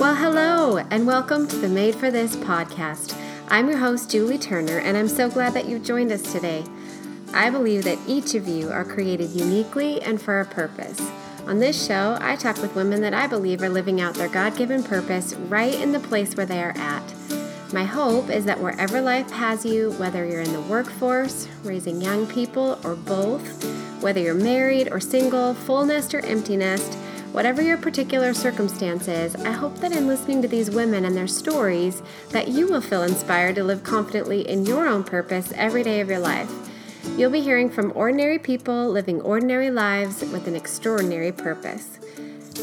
Well, hello, and welcome to the Made for This podcast. I'm your host, Julie Turner, and I'm so glad that you've joined us today. I believe that each of you are created uniquely and for a purpose. On this show, I talk with women that I believe are living out their God given purpose right in the place where they are at. My hope is that wherever life has you, whether you're in the workforce, raising young people, or both, whether you're married or single, full nest or empty nest, Whatever your particular circumstances, I hope that in listening to these women and their stories that you will feel inspired to live confidently in your own purpose every day of your life. You'll be hearing from ordinary people living ordinary lives with an extraordinary purpose.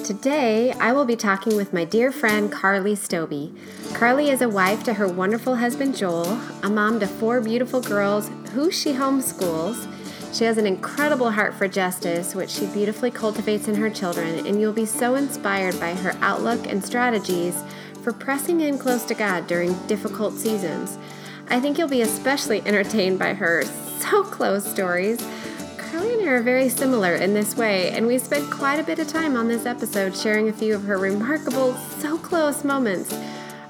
Today, I will be talking with my dear friend Carly Stobbe. Carly is a wife to her wonderful husband Joel, a mom to four beautiful girls who she homeschools, she has an incredible heart for justice, which she beautifully cultivates in her children, and you'll be so inspired by her outlook and strategies for pressing in close to God during difficult seasons. I think you'll be especially entertained by her so close stories. Carly and I are very similar in this way, and we spent quite a bit of time on this episode sharing a few of her remarkable, so close moments.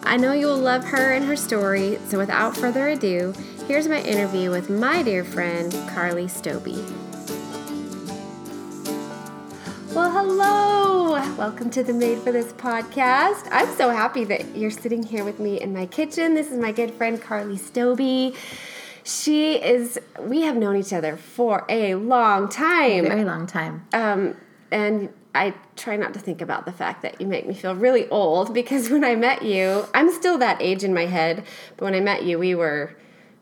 I know you'll love her and her story, so without further ado, Here's my interview with my dear friend, Carly Stobbe. Well, hello! Welcome to the Made for This podcast. I'm so happy that you're sitting here with me in my kitchen. This is my good friend, Carly Stobbe. She is, we have known each other for a long time. A very long time. Um, and I try not to think about the fact that you make me feel really old because when I met you, I'm still that age in my head, but when I met you, we were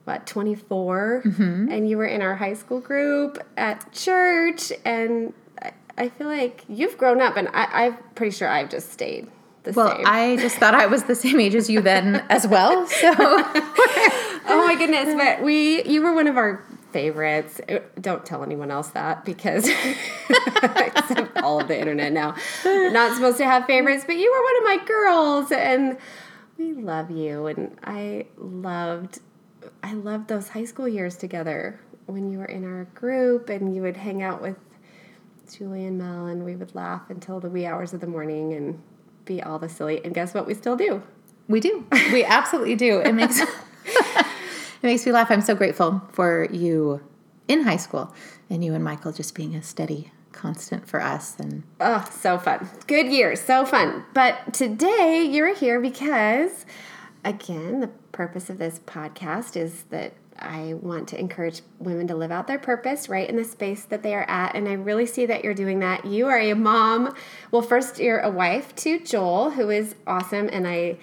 what 24 mm-hmm. and you were in our high school group at church and I, I feel like you've grown up and I, I'm pretty sure I've just stayed the same. well, same. I just thought I was the same age as you then as well. So Oh my goodness, but we you were one of our favorites. Uh, don't tell anyone else that because except all of the internet now. Not supposed to have favorites, but you were one of my girls and we love you and I loved I loved those high school years together when you were in our group and you would hang out with Julie and Mel and we would laugh until the wee hours of the morning and be all the silly. And guess what? We still do. We do. We absolutely do. It makes it makes me laugh. I'm so grateful for you in high school and you and Michael just being a steady constant for us and oh so fun good years so fun but today you're here because again the purpose of this podcast is that I want to encourage women to live out their purpose right in the space that they are at. And I really see that you're doing that. You are a mom. Well, first, you're a wife to Joel, who is awesome. And I,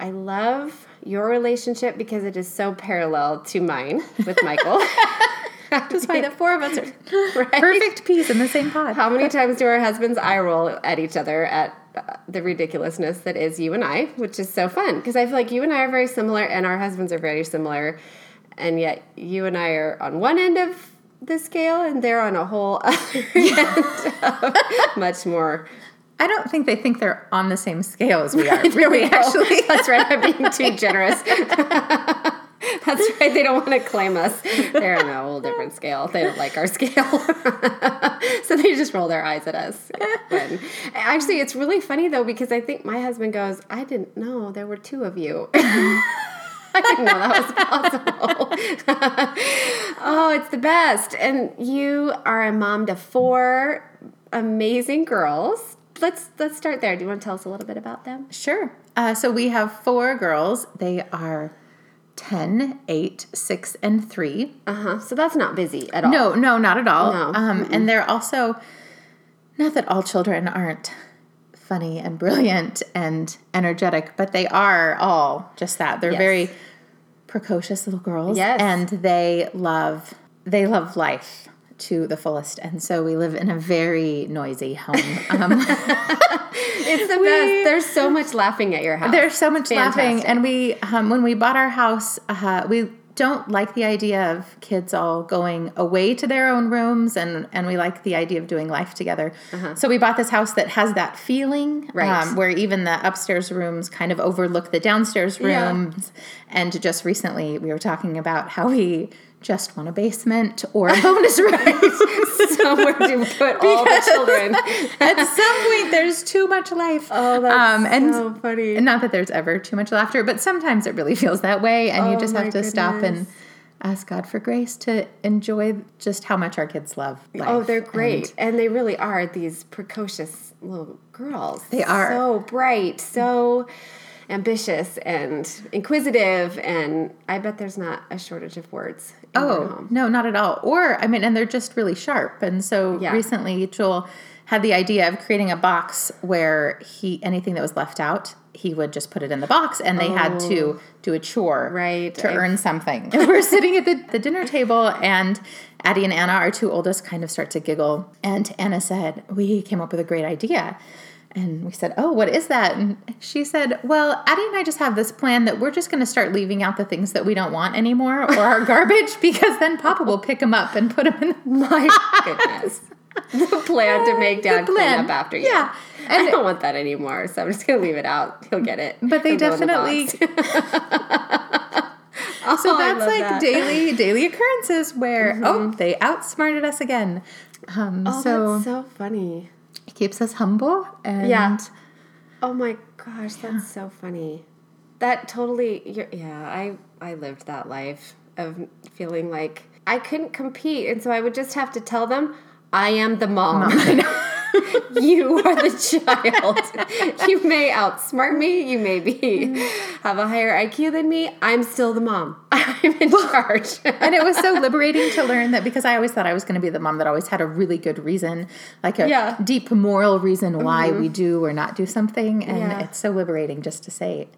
I love your relationship because it is so parallel to mine with Michael. Just why the four of us are right? perfect piece in the same pod. How many times do our husbands eye roll at each other at the ridiculousness that is you and I, which is so fun because I feel like you and I are very similar and our husbands are very similar, and yet you and I are on one end of the scale and they're on a whole other end, much more. I don't think they think they're on the same scale as we are. Really, actually, that's right. I'm being too generous. That's right. They don't want to claim us. They're on a whole different scale. They don't like our scale. so they just roll their eyes at us. When, actually, it's really funny though, because I think my husband goes, I didn't know there were two of you. I didn't know that was possible. oh, it's the best. And you are a mom to four amazing girls. Let's let's start there. Do you want to tell us a little bit about them? Sure. Uh, so we have four girls. They are 10, 8, 6, and 3. Uh huh. So that's not busy at all. No, no, not at all. No. Um, and they're also, not that all children aren't funny and brilliant and energetic, but they are all just that. They're yes. very precocious little girls. Yes. And they love, they love life to the fullest. And so we live in a very noisy home. Um, it's the we, best. There's so much laughing at your house. There's so much Fantastic. laughing. And we, um, when we bought our house, uh, we don't like the idea of kids all going away to their own rooms and and we like the idea of doing life together uh-huh. so we bought this house that has that feeling right. um, where even the upstairs rooms kind of overlook the downstairs rooms yeah. and just recently we were talking about how we just want a basement or a bonus room. Somewhere to put all the children. At some point, there's too much life. Oh, that's Um, and- so funny. And not that there's ever too much laughter, but sometimes it really feels that way, and you Oh just have to stop and ask God for grace to enjoy just how much our kids love life. Oh, they're great. And, they really are these precocious little girls. They are. So bright, so ambitious and inquisitive. And I bet there's not a shortage of words Oh, no, not at all. Or, I mean, and they're just really sharp. And so Yeah. recently, Joel had the idea of creating a box where he anything that was left out, he would just put it in the box, and they had to do a chore Oh. Right. to I've- earn something. And we're sitting at the, the dinner table, and Addie and Anna, our two oldest, kind of start to giggle. And Anna said, "We came up with a great idea." And we said, Oh, what is that? And she said, Well, Addie and I just have this plan that we're just going to start leaving out the things that we don't want anymore or our garbage because then Papa will pick them up and put them in the My goodness. the plan to make dad clean up after you. Yeah. I don't want that anymore, so I'm just gonna leave it out. He'll get it. But they He'll the definitely. Oh, So that's like that. daily daily occurrences where oh they outsmarted us again. Um, Oh, so that's so funny. Keeps us humble and Yeah. Oh my gosh, that's so funny. That totally, you're, yeah. I I lived that life of feeling like I couldn't compete, and so I would just have to tell them, "I am the mom. you are the child. you may outsmart me. You may be have a higher IQ than me. I'm still the mom. I'm in charge." and it was so liberating to learn that because I always thought I was going to be the mom that always had a really good reason, like a Yeah. Mm-hmm. deep moral reason why we do or not do something. And Yeah. it's so liberating just to say,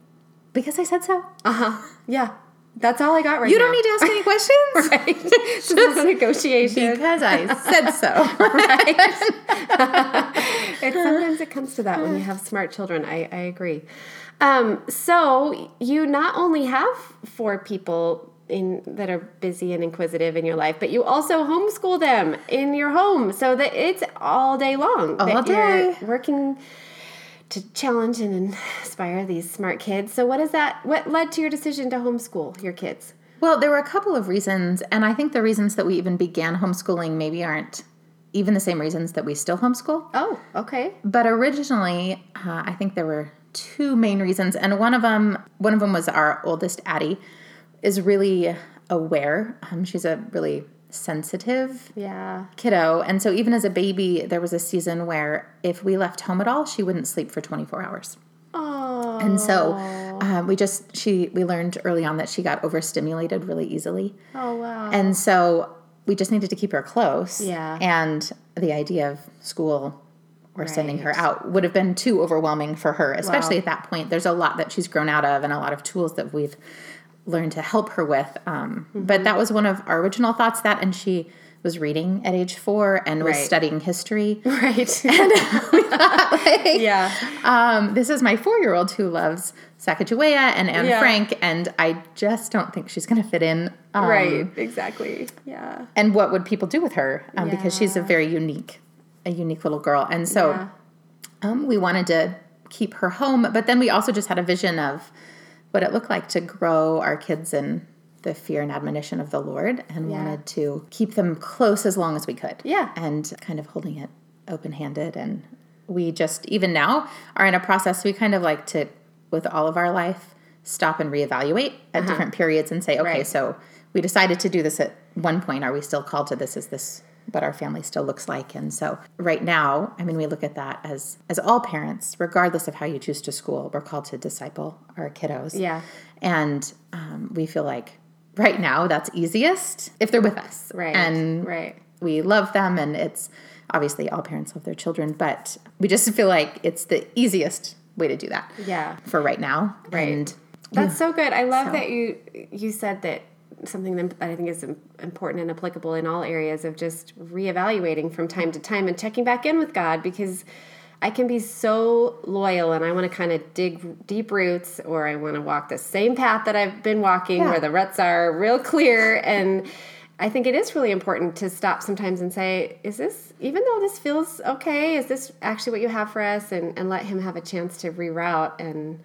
because I said so. uh huh. Yeah, that's all I got right now. You now. don't need to ask any questions. Right. this is a negotiation. Because I said so. Right. it, sometimes it comes to that when you have smart children. I, I agree. Um, so you not only have four people in that are busy and inquisitive in your life, but you also homeschool them in your home so that it's all day long. All day. Working to challenge and inspire these smart kids. So what is that? What led to your decision to homeschool your kids? Well, there were a couple of reasons, and I think the reasons that we even began homeschooling maybe aren't even the same reasons that we still homeschool. Oh, okay. But originally, uh, I think there were two main reasons, and one of them, one of them was our oldest Addie, is really aware. Um, she's a really sensitive Yeah. kiddo, and so even as a baby, there was a season where if we left home at all, she wouldn't sleep for twenty four hours. Oh. And so uh, we just she we learned early on that she got overstimulated really easily. Oh wow. And so we just needed to keep her close. Yeah. And the idea of school or sending her out would have been too overwhelming for her, especially Wow. at that point. There's a lot that she's grown out of and a lot of tools that we've learned to help her with. Um, Mm-hmm. But that was one of our original thoughts. That and she was reading at age four and was Right. studying history. right. Like, yeah. um, this is my four year old who loves Sacagawea and Anne Yeah. Frank, and I just don't think she's going to fit in. Um, right. Exactly. Yeah. And what would people do with her? Um, Because she's a very unique, a unique little girl. And so Yeah. um, we wanted to keep her home, but then we also just had a vision of what it looked like to grow our kids in the fear and admonition of the Lord and Yeah. wanted to keep them close as long as we could. Yeah. And kind of holding it open handed. And we just, even now, are in a process we kind of like to, with all of our life, stop and reevaluate at different periods and say, okay, Uh-huh. Right. so we decided to do this at one point. Are we still called to this? Is this what our family still looks like? And so right now, I mean, we look at that as as all parents, regardless of how you choose to school, we're called to disciple our kiddos. Yeah. And um, we feel like right now that's easiest if they're with us. Right. And right. we love them and it's obviously all parents love their children, but we just feel like it's the easiest way to do that. Yeah. For right now. Right. And That's so good. I love So- that you you said that something that I think is important and applicable in all areas of just reevaluating from time to time and checking back in with God because I can be so loyal and I want to kind of dig deep roots or I want to walk the same path that I've been walking Yeah. where the ruts are real clear and I think it is really important to stop sometimes and say, is this, even though this feels okay, is this actually what you have for us? And, and let him have a chance to reroute. And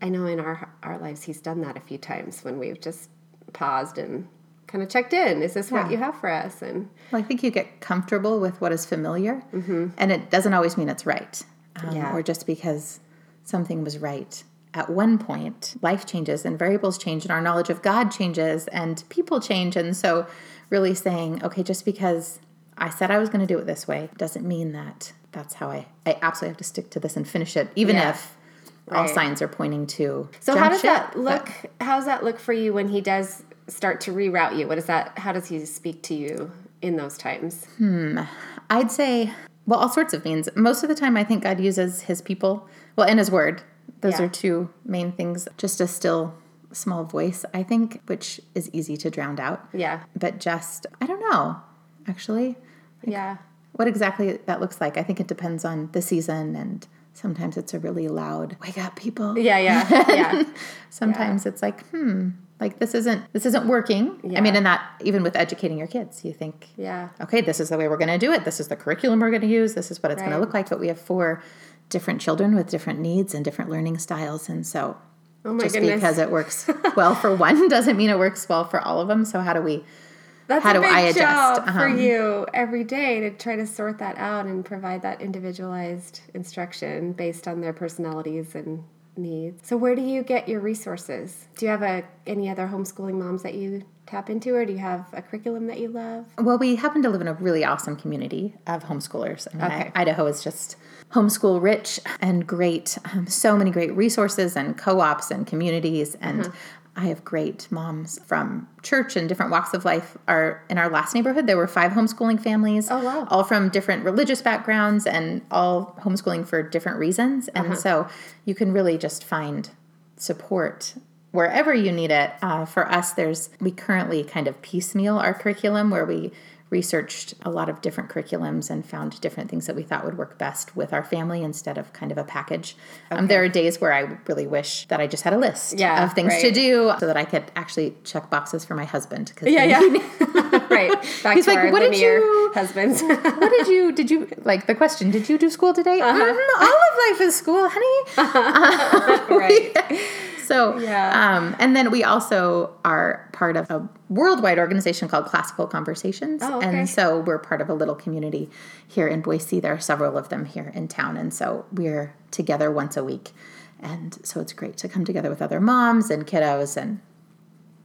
I know in our, our lives, he's done that a few times when we've just paused and kind of checked in. Is this what you have for us? And Well, I think you get comfortable with what is familiar, and it doesn't always mean it's right, um, Yeah. or just because something was right at one point. Life changes, and variables change, and our knowledge of God changes, and people change, and so really saying, okay, just because I said I was going to do it this way doesn't mean that that's how I. I absolutely have to stick to this and finish it, even Yeah. if all Right. signs are pointing to. so, how does ship, that but- look? How does that look for you when he does start to reroute you? What is that? How does he speak to you in those times? Hmm. I'd say, well, all sorts of means. Most of the time, I think God uses his people, well, in his word. Those Yeah. are two main things. Just a still small voice, I think, which is easy to drown out. Yeah, But just, I don't know, actually, yeah, what exactly that looks like. I think it depends on the season, and sometimes it's a really loud, wake up, people. yeah, yeah, yeah. Sometimes it's like, hmm, like this isn't this isn't working. Yeah. I mean, and that even with educating your kids, you think, yeah. okay, this is the way we're going to do it. This is the curriculum we're going to use. This is what it's going to look like. But we have four different children with different needs and different learning styles. And so Oh just goodness. because it works well for one doesn't mean it works well for all of them. So how do we? That's How a do big I adjust? job for Uh-huh. you every day to try to sort that out and provide that individualized instruction based on their personalities and needs. So where do you get your resources? Do you have a any other homeschooling moms that you tap into or do you have a curriculum that you love? Well, we happen to live in a really awesome community of homeschoolers. I mean, Okay. I, Idaho is just homeschool rich and great. Um, so many great resources and co-ops and communities and. Uh-huh. I have great moms from church and different walks of life. Are in our last neighborhood, there were five homeschooling families, Oh, wow. all from different religious backgrounds and all homeschooling for different reasons. And Uh-huh. so you can really just find support wherever you need it. Uh, for us, there's we currently kind of piecemeal our curriculum where we researched a lot of different curriculums and found different things that we thought would work best with our family instead of kind of a package. Um, there are days where I really wish that I just had a list Yeah, of things to do so that I could actually check boxes for my husband. Cause Yeah, yeah. right. Back He's to like, our "What did you- husbands. what did you did you like the question did you do school today Uh-huh. "Mm, all of life is school honey right. So Yeah. um, and then we also are part of a worldwide organization called classical conversations Oh, okay. and so we're part of a little community here in boise there are several of them here in town and so we're together once a week and so it's great to come together with other moms and kiddos and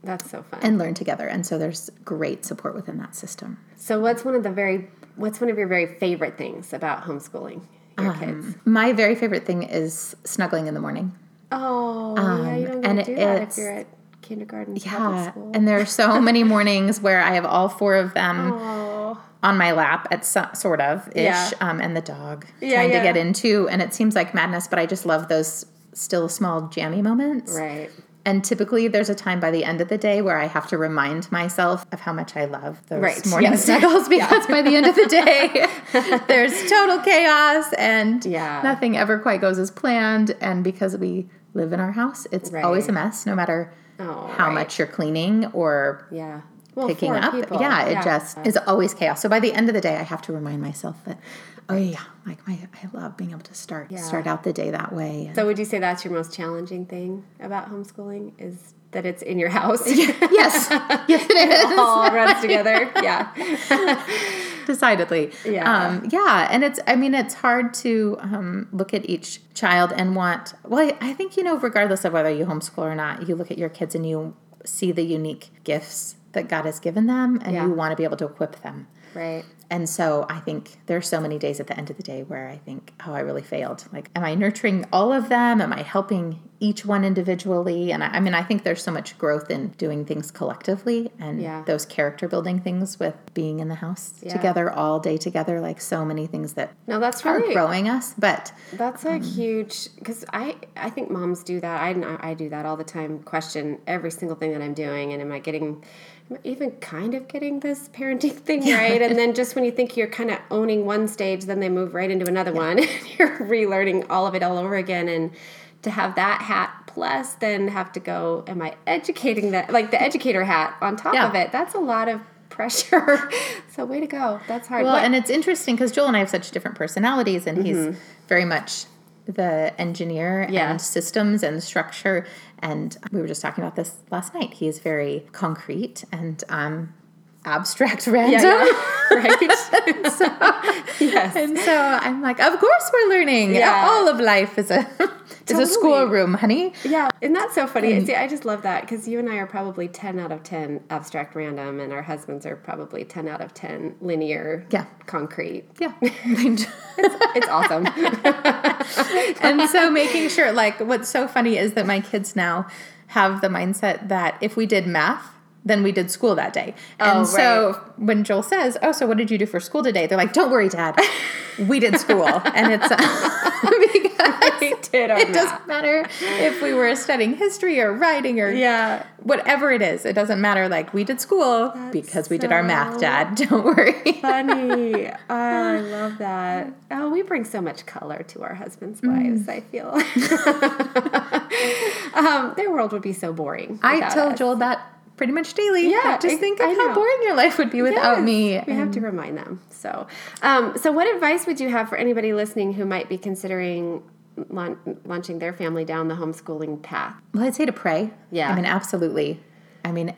That's so fun. and learn together and so there's great support within that system so what's one of the very what's one of your very favorite things about homeschooling your Um, kids? my very favorite thing is snuggling in the morning Oh, yeah, you don't get and to do that if you're at kindergarten Yeah, school. and there are so many mornings where I have all four of them oh, on my lap, at so, sort of ish, Yeah. um, and the dog Yeah, trying yeah. to get into, and it seems like madness, but I just love those still small jammy moments. right. And typically, there's a time by the end of the day where I have to remind myself of how much I love those Right, morning yes. snuggles because by the end of the day, there's total chaos and Yeah. nothing ever quite goes as planned. And because we live in our house, it's always a mess, no matter Oh, how right. much you're cleaning or Yeah. Well, picking up. people. Yeah, it just is always chaos. So by the end of the day, I have to remind myself that, oh yeah, like my I love being able to start Yeah. start out the day that way. So, would you say that's your most challenging thing about homeschooling? Is that it's in your house? yes, yes, it is. all runs together. Yeah. decidedly Yeah. um, yeah and it's i mean it's hard to um, look at each child and want well I, I think you know regardless of whether you homeschool or not you look at your kids and you see the unique gifts that god has given them and Yeah. you want to be able to equip them Right. And so I think there's so many days at the end of the day where I think, oh, I really failed. Like, am I nurturing all of them? Am I helping each one individually? And I, I mean, I think there's so much growth in doing things collectively and Yeah. those character building things with being in the house Yeah. together all day together, like so many things that No, that's are really growing us. But That's a Um, huge because I I think moms do that. I I do that all the time. Question every single thing that I'm doing, and am I getting, even kind of getting this parenting thing right? And then just when you think you're kind of owning one stage, then they move right into another one, you're relearning all of it all over again. And to have that hat plus then have to go, am I educating that like the educator hat on top Yeah. of it? That's a lot of pressure. so way to go. That's hard. Well, What- and it's interesting because Joel and I have such different personalities, and he's mm-hmm. very much the engineer Yeah. and systems and structure. And we were just talking about this last night. He is very concrete and um, abstract random. right. yes. And so I'm like, of course we're learning. Yeah. All of life is a is a Totally. schoolroom, honey. Yeah, and that's so funny. Mm. See, I just love that because you and I are probably 10 out of 10 abstract random, and our husbands are probably 10 out of 10 linear, Yeah. concrete. Yeah. It's awesome. and so making sure like what's so funny is that my kids now have the mindset that if we did math then we did school that day. And Oh, so when Joel says, "Oh, so what did you do for school today?" They're like, "Don't worry, Dad, we did school." and it's because we did our it math. doesn't matter if we were studying history or writing or Yeah. whatever it is. It doesn't matter. Like we did school because we did our math, Dad. Don't worry. Funny. Oh, I love that. Oh, we bring so much color to our husbands' lives, I feel. um, their world would be so boring. I tell us. Joel that pretty much daily. Yeah, just think of I how know. boring your life would be without Yes, me. We have to remind them. So, um, so what advice would you have for anybody listening who might be considering laun- launching their family down the homeschooling path? Well, I'd say to pray. Yeah. I mean, absolutely. I mean,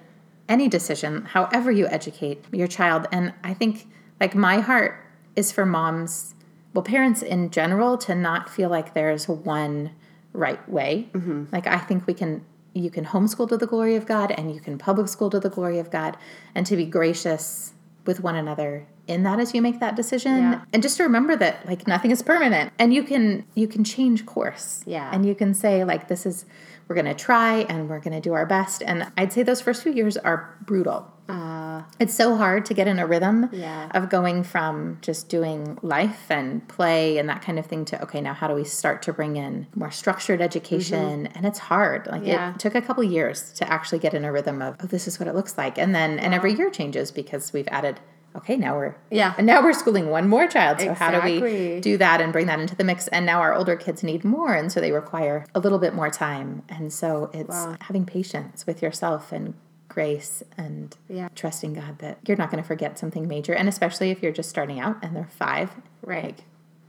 any decision, however you educate your child. And I think, like, my heart is for moms, well, parents in general, to not feel like there's one right way. Mm-hmm. Like, I think we can, you can homeschool to the glory of God and you can public school to the glory of God and to be gracious with one another in that as you make that decision. Yeah. and just to remember that like nothing is permanent. And you can you can change course. Yeah. and you can say like this is we're going to try and we're going to do our best. And i'd say those first few years are brutal Uh, it's so hard to get in a rhythm Yeah. of going from just doing life and play and that kind of thing to okay now how do we start to bring in more structured education and it's hard like Mm-hmm. Yeah. it took a couple years to actually get in a rhythm of oh this is what it looks like and then and every year changes because we've added okay now we're Yeah. and now we're schooling one more child so how do we do that and bring that into the mix and now our older kids need more and so they require a little bit more time and so it's Wow. having patience with yourself and grace and Yeah. trusting God that you're not going to forget something major. And especially if you're just starting out and they're five, right. like,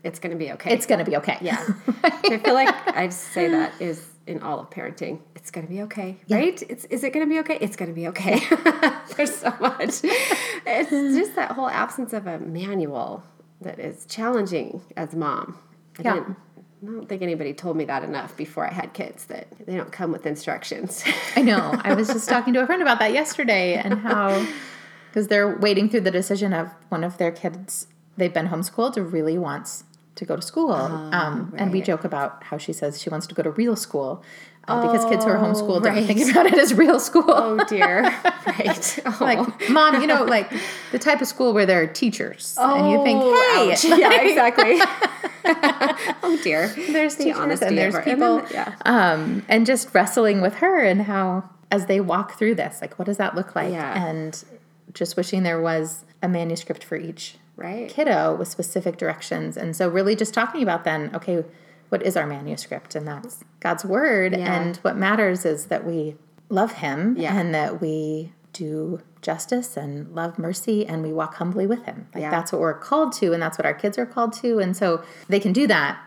it's going to be okay. it's going to be okay. Yeah. I feel like I say that is in all of parenting. It's going to be okay, right? It's, is it going to be okay? It's going to be okay. There's so much. It's just that whole absence of a manual that is challenging as mom. I, Yeah. didn't, I don't think anybody told me that enough before I had kids that they don't come with instructions. I know. I was just talking to a friend about that yesterday and how, because they're waiting through the decision of one of their kids, they've been homeschooled, really wants to go to school. um, And we joke about how she says she wants to go to real school uh, because kids who are Oh, homeschooled right. don't think about it as real school. oh dear. right. Oh. Like, mom, you know, like the type of school where there are teachers. and you think, Oh, hey, ouch. yeah, exactly. oh dear. there's The teachers and there's her- and people then- yeah. um, and just wrestling with her and how as they walk through this like what does that look like Yeah. and just wishing there was a manuscript for each Right. kiddo with specific directions and so really just talking about then okay what is our manuscript and that's god's word Yeah. and what matters is that we love him Yeah. and that we do justice and love mercy and we walk humbly with him like Yeah. that's what we're called to and that's what our kids are called to and so they can do that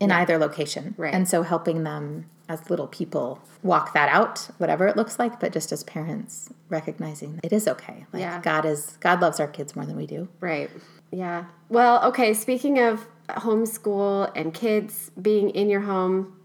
in either location Right. and so helping them as little people walk that out whatever it looks like but just as parents recognizing it is okay like Yeah. god is god loves our kids more than we do Right. Yeah. Well, okay, speaking of homeschool and kids being in your home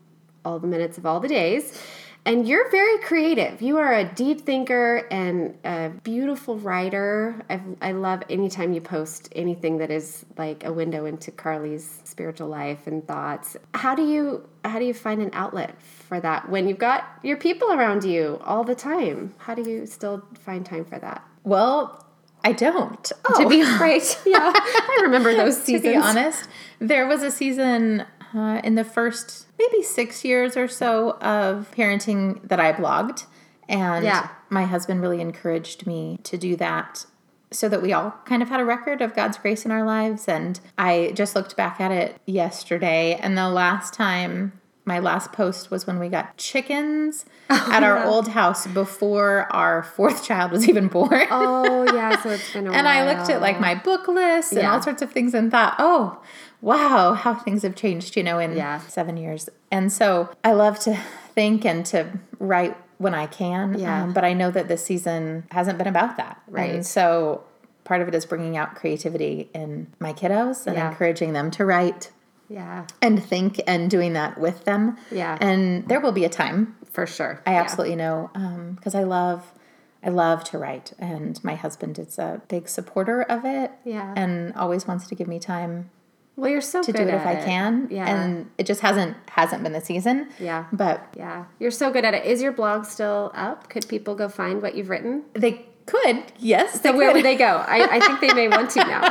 all the minutes of all the days, and you're very creative. You are a deep thinker and a beautiful writer. I've, I love anytime you post anything that is like a window into Carly's spiritual life and thoughts. How do you how do you find an outlet for that when you've got your people around you all the time? How do you still find time for that? well i don't to be Right. Yeah. I remember those to be honest there was a season uh, in the first maybe six years or so of parenting that i blogged and Yeah. my husband really encouraged me to do that so that we all kind of had a record of god's grace in our lives and i just looked back at it yesterday and the last time my last post was when we got chickens at our yeah. old house before our fourth child was even born. Oh yeah, so it's been a while. and while. I looked at like my book list and Yeah. all sorts of things and thought, oh, wow, how things have changed, you know, in Yeah. seven years. And so I love to think and to write when I can. um, Yeah. but I know that this season hasn't been about that. Right. And so part of it is bringing out creativity in my kiddos and Yeah. encouraging them to write Yeah, and think and doing that with them. Yeah. And there will be a time for sure. I Yeah. absolutely know um, because I love I love to write and my husband is a big supporter of it Yeah. and always wants to give me time Well, you're so to good do it if I can Yeah. and it just hasn't hasn't been the season yeah. but Yeah, you're so good at it. Is your blog still up? Could people go find what you've written? they could yes So where could. would they go? I, I think they may want to now.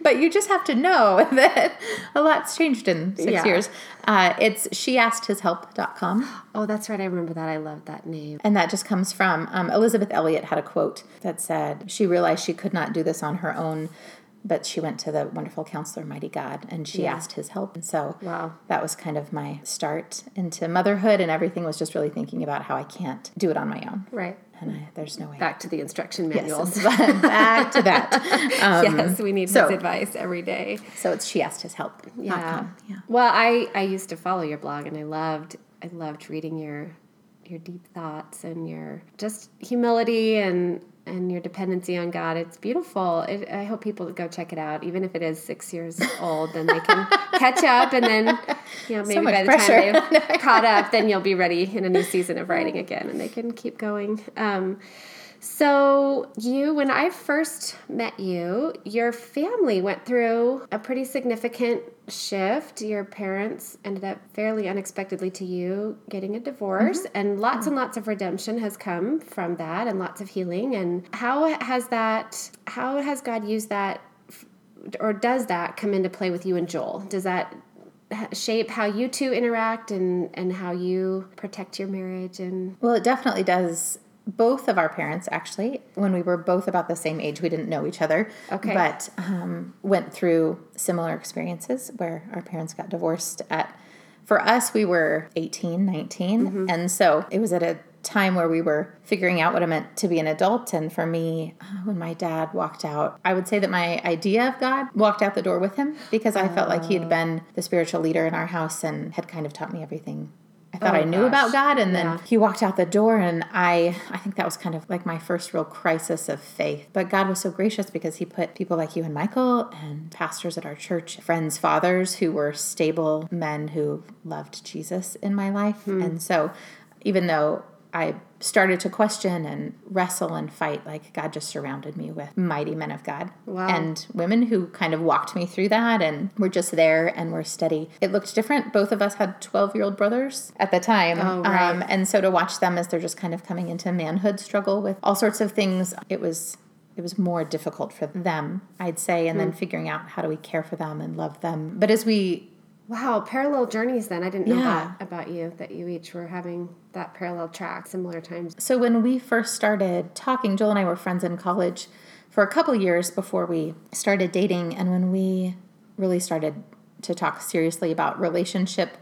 But you just have to know that a lot's changed in six Yeah. years uh, it's sheaskedhishelp.com Oh, that's right. I remember that. I love that name. And that just comes from um, Elisabeth Elliot had a quote that said she realized she could not do this on her own, but she went to the wonderful counselor, Mighty God, and she Yeah. asked his help. And so Wow. that was kind of my start into motherhood, and everything was just really thinking about how I can't do it on my own. Right. And I, there's no way. Back to the instruction manuals. Yes, back to that. Um, yes, we need so- his advice every day. So it's she asked his help. Yeah. Yeah. Well, I I used to follow your blog, and I loved I loved reading your your deep thoughts and your just humility and and your dependency on God. It's beautiful. It, I hope people go check it out, even if it is six years old. Then they can catch up, and then you know maybe much by the pressure. time they've caught up, then you'll be ready in a new season of writing again, and they can keep going. Um, so, you, when I first met you, your family went through a pretty significant shift. Your parents ended up fairly unexpectedly to you getting a divorce, mm-hmm. and lots and lots of redemption has come from that, and lots of healing. And how has that, how has God used that, or does that come into play with you and Joel? Does that shape how you two interact and, and how you protect your marriage? And Well, it definitely does. Both of our parents, actually, when we were both about the same age, we didn't know each other. Okay. But um, went through similar experiences where our parents got divorced at, for us, we were 18, 19. Mm-hmm. And so it was at a time where we were figuring out what it meant to be an adult. And for me, uh, when my dad walked out, I would say that my idea of God walked out the door with him because I felt like he Oh. had been the spiritual leader in our house and had kind of taught me everything I thought Oh, I knew gosh. about God, and then Yeah. he walked out the door, and I, I think that was kind of like my first real crisis of faith. But God was so gracious because He put people like you and Michael, and pastors at our church, friends, fathers who were stable men who loved Jesus in my life, Hmm. and so even though I started to question and wrestle and fight, like God just surrounded me with mighty men of God Wow. and women who kind of walked me through that and were just there and were steady. It looked different. Both of us had 12 year old brothers at the time. Oh, right. um, and so to watch them as they're just kind of coming into manhood struggle with all sorts of things, it was. It was more difficult for them, I'd say, and Hmm. then figuring out how do we care for them and love them. But as we Wow, parallel journeys then. I didn't know Yeah. that about you, that you each were having that parallel track, similar times. So when we first started talking, Joel and I were friends in college for a couple years before we started dating, and when we really started to talk seriously about relationship,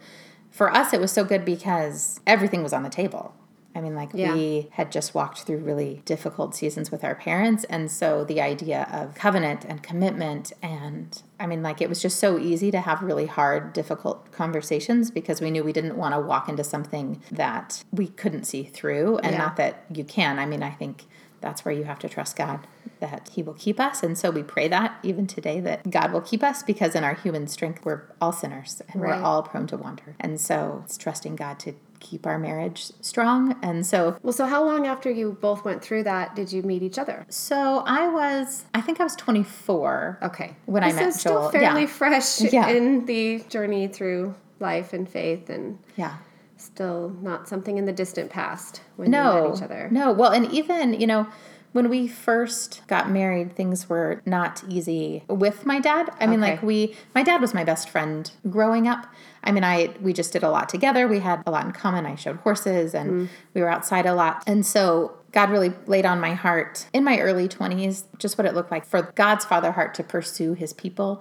for us it was so good because everything was on the table. I mean, like Yeah. we had just walked through really difficult seasons with our parents, and so the idea of covenant and commitment, and I mean, like it was just so easy to have really hard, difficult conversations because we knew we didn't want to walk into something that we couldn't see through, and Yeah. not that you can. I mean, I think that's where you have to trust God that He will keep us. And so we pray that even today that God will keep us because in our human strength, we're all sinners and Right. we're all prone to wander. And so it's trusting God to keep our marriage strong. And so, Well, so how long after you both went through that did you meet each other? so I was, I think I was 24. Okay. When I This met is still fairly yeah. fresh Yeah. in the journey through life and faith and Yeah. still not something in the distant past when you no, met each other. No, well, and even you know, when we first got married, things were not easy with my dad. I mean, Okay. like we, my dad was my best friend growing up. I mean, I we just did a lot together. We had a lot in common. I showed horses, and Mm. we were outside a lot, and so. God really laid on my heart in my early 20s just what it looked like for God's father heart to pursue his people.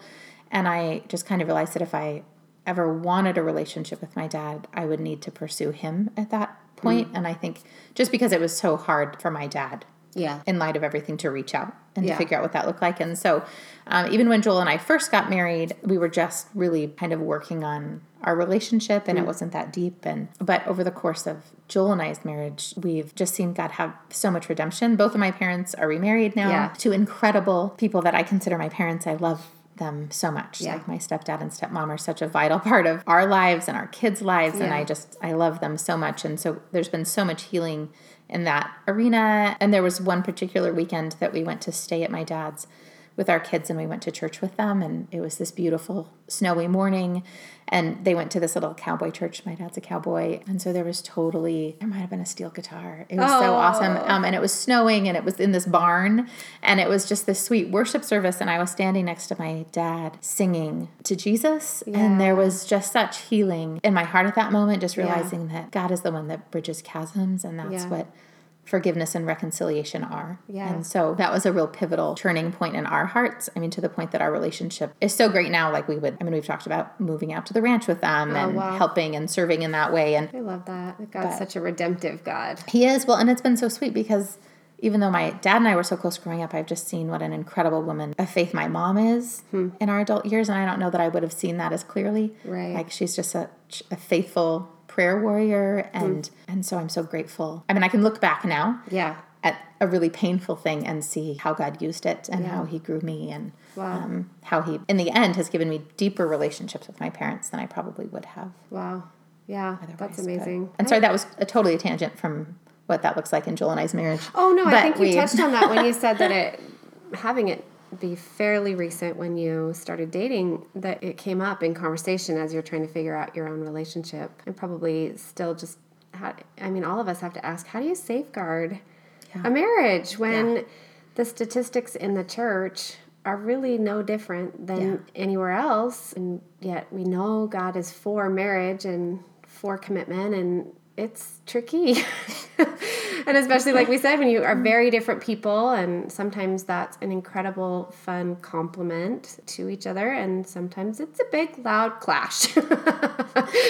And I just kind of realized that if I ever wanted a relationship with my dad, I would need to pursue him at that point. And I think just because it was so hard for my dad Yeah. in light of everything to reach out and Yeah. to figure out what that looked like. And so, um, even when Joel and I first got married, we were just really kind of working on our relationship, and it wasn't that deep. And but over the course of Joel and I's marriage, we've just seen God have so much redemption. Both of my parents are remarried now Yeah. to incredible people that I consider my parents. I love them so much. Yeah. Like my stepdad and stepmom are such a vital part of our lives and our kids' lives, and I just I love them so much. And so there's been so much healing in that arena. And there was one particular weekend that we went to stay at my dad's with our kids and we went to church with them and it was this beautiful snowy morning and they went to this little cowboy church my dad's a cowboy and so there was totally there might have been a steel guitar it was so Oh. awesome um, and it was snowing and it was in this barn and it was just this sweet worship service and i was standing next to my dad singing to jesus and there was just such healing in my heart at that moment just Yeah. realizing that god is the one that bridges chasms and that's Yeah. what forgiveness and reconciliation are. Yeah. And so that was a real pivotal turning point in our hearts. I mean, to the point that our relationship is so great now. Like we would, I mean, we've talked about moving out to the ranch with them oh, and Oh, wow. helping and serving in that way. And I love that. God's such a redemptive God. he is, well, and it's been so sweet because even though my dad and I were so close growing up, I've just seen what an incredible woman of faith my mom is hmm. in our adult years. And I don't know that I would have seen that as clearly. Right. Like she's just such a faithful prayer warrior. And, and so I'm so grateful. I mean, I can look back now Yeah. at a really painful thing and see how God used it and Yeah. how He grew me and Wow. um, how He, in the end, has given me deeper relationships with my parents than I probably would have. Wow. Yeah. otherwise. That's But- amazing. And sorry, that was a totally a tangent from what that looks like in Joel and I's marriage. Oh no, I But think you we- touched on that when you said that it having it be fairly recent when you started dating that it came up in conversation as you're trying to figure out your own relationship and probably still just how I mean all of us have to ask how do you safeguard a marriage when Yeah. the statistics in the church are really no different than Yeah. anywhere else and yet we know God is for marriage and for commitment and it's tricky and especially like we said when you are very different people and sometimes that's an incredible fun complement to each other and sometimes it's a big loud clash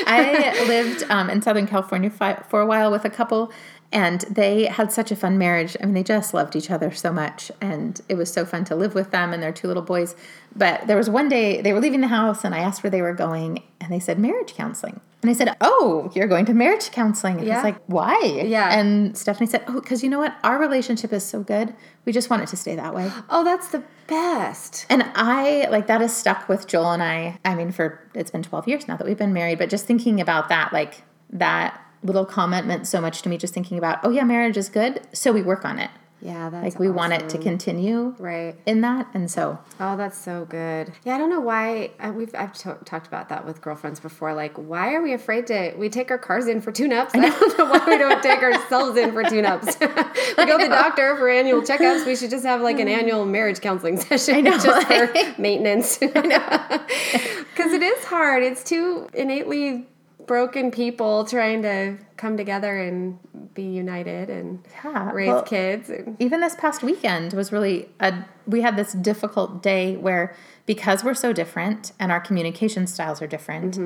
I lived um, in Southern California fi- for a while with a couple, and they had such a fun marriage. I mean, they just loved each other so much, and it was so fun to live with them and their two little boys. But there was one day they were leaving the house, and I asked where they were going, and they said marriage counseling. And I said, "Oh, you're going to marriage counseling?" And I Yeah. was like, "Why?" Yeah. And Stephanie said, "Oh, because you know what? Our relationship is so good. We just want it to stay that way." oh that's the best And I like that has stuck with Joel and I. I mean, for it's been 12 years now that we've been married, but just thinking about that, like that little comment meant so much to me. Just thinking about, oh yeah, marriage is good, so we work on it. Yeah that's Like we want it to continue right in that, and so Oh, that's so good. Yeah, I don't know why uh, we've I've to- talked about that with girlfriends before. Like, why are we afraid to? We take our cars in for tune-ups. I, don't know why we don't take ourselves in for tune-ups. we go to the doctor for annual checkups. We should just have like an annual marriage counseling session know, just for maintenance. Because it is hard. It's two innately broken people trying to come together and be united and Yeah, raise well- kids. Even this past weekend was really a we had this difficult day where because we're so different and our communication styles are different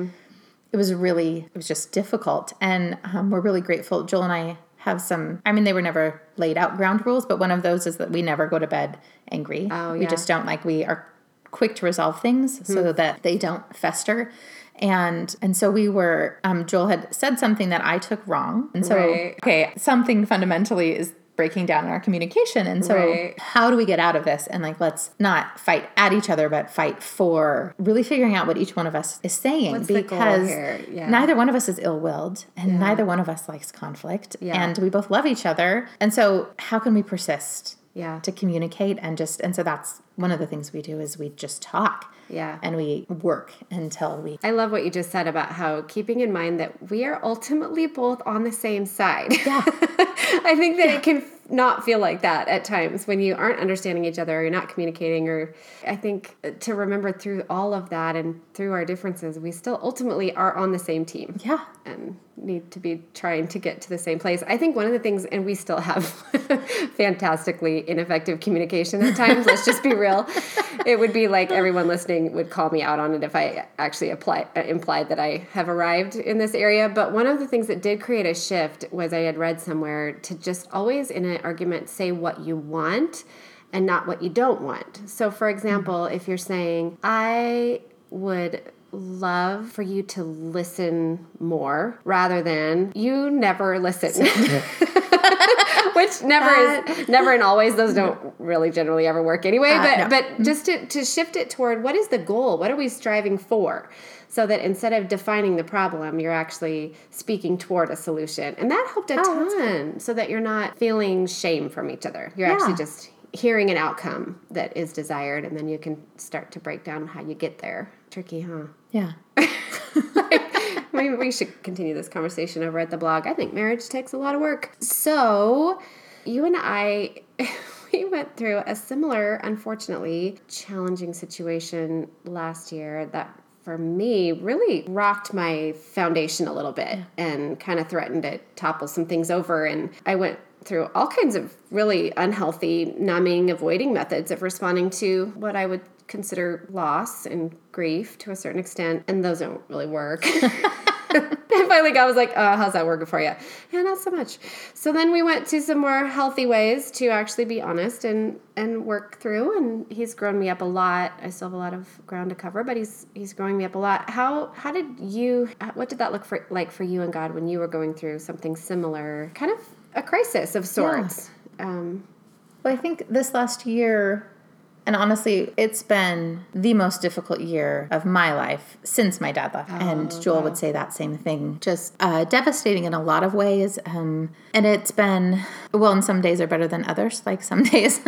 it was really it was just difficult and um, we're really grateful joel and i have some i mean they were never laid out ground rules but one of those is that we never go to bed angry Oh, we yeah. Hmm. just don't like we are quick to resolve things so that they don't fester and and so we were um, joel had said something that i took wrong and so Right. okay something fundamentally is breaking down in our communication and so Right. how do we get out of this and like let's not fight at each other but fight for really figuring out what each one of us is saying What's because? Yeah. neither one of us is ill-willed and neither one of us likes conflict Yeah. and we both love each other and so how can we persist yeah. to communicate and just and so that's one of the things we do is we just talk Yeah. and we work until we I love what you just said about how keeping in mind that we are ultimately both on the same side. Yeah. I think that it can not feel like that at times when you aren't understanding each other or you're not communicating or I think uh, to remember through all of that and through our differences we still ultimately are on the same team. yeah And need to be trying to get to the same place. I think one of the things, and we still have fantastically ineffective communication at times, let's just be real. It would be like everyone listening would call me out on it if I actually apply, uh, implied that I have arrived in this area. But one of the things that did create a shift was I had read somewhere to just always in an argument say what you want and not what you don't want. So, for example, if you're saying, I would love for you to listen more rather than you never listen. Which never is never and always those don't really generally ever work anyway. Uh, but no. but just to, to shift it toward what is the goal? What are we striving for? So that instead of defining the problem, you're actually speaking toward a solution. And that helped a oh, ton so that you're not feeling shame from each other. You're yeah. actually just hearing an outcome that is desired and then you can start to break down how you get there. Tricky, huh? Yeah. Maybe we should continue this conversation over at the blog. I think marriage takes a lot of work. So, you and I, we went through a similar, unfortunately, challenging situation last year that for me really rocked my foundation a little bit and kind of threatened to topple some things over. And I went through all kinds of really unhealthy, numbing, avoiding methods of responding to what I would consider loss and grief to a certain extent, and those don't really work. and finally, God was like, uh, "How's that working for you?" Yeah, not so much. So then we went to some more healthy ways to actually be honest and and work through. And He's grown me up a lot. I still have a lot of ground to cover, but He's He's growing me up a lot. How how did you? What did that look for like for you and God when you were going through something similar? Kind of a crisis of sorts. Yeah. Um, well, I think this last year and honestly, it's been the most difficult year of my life since my dad left. Oh, and Joel wow. would say that same thing. Just uh, devastating in a lot of ways. Um, and it's been, well, and some days are better than others. Like some days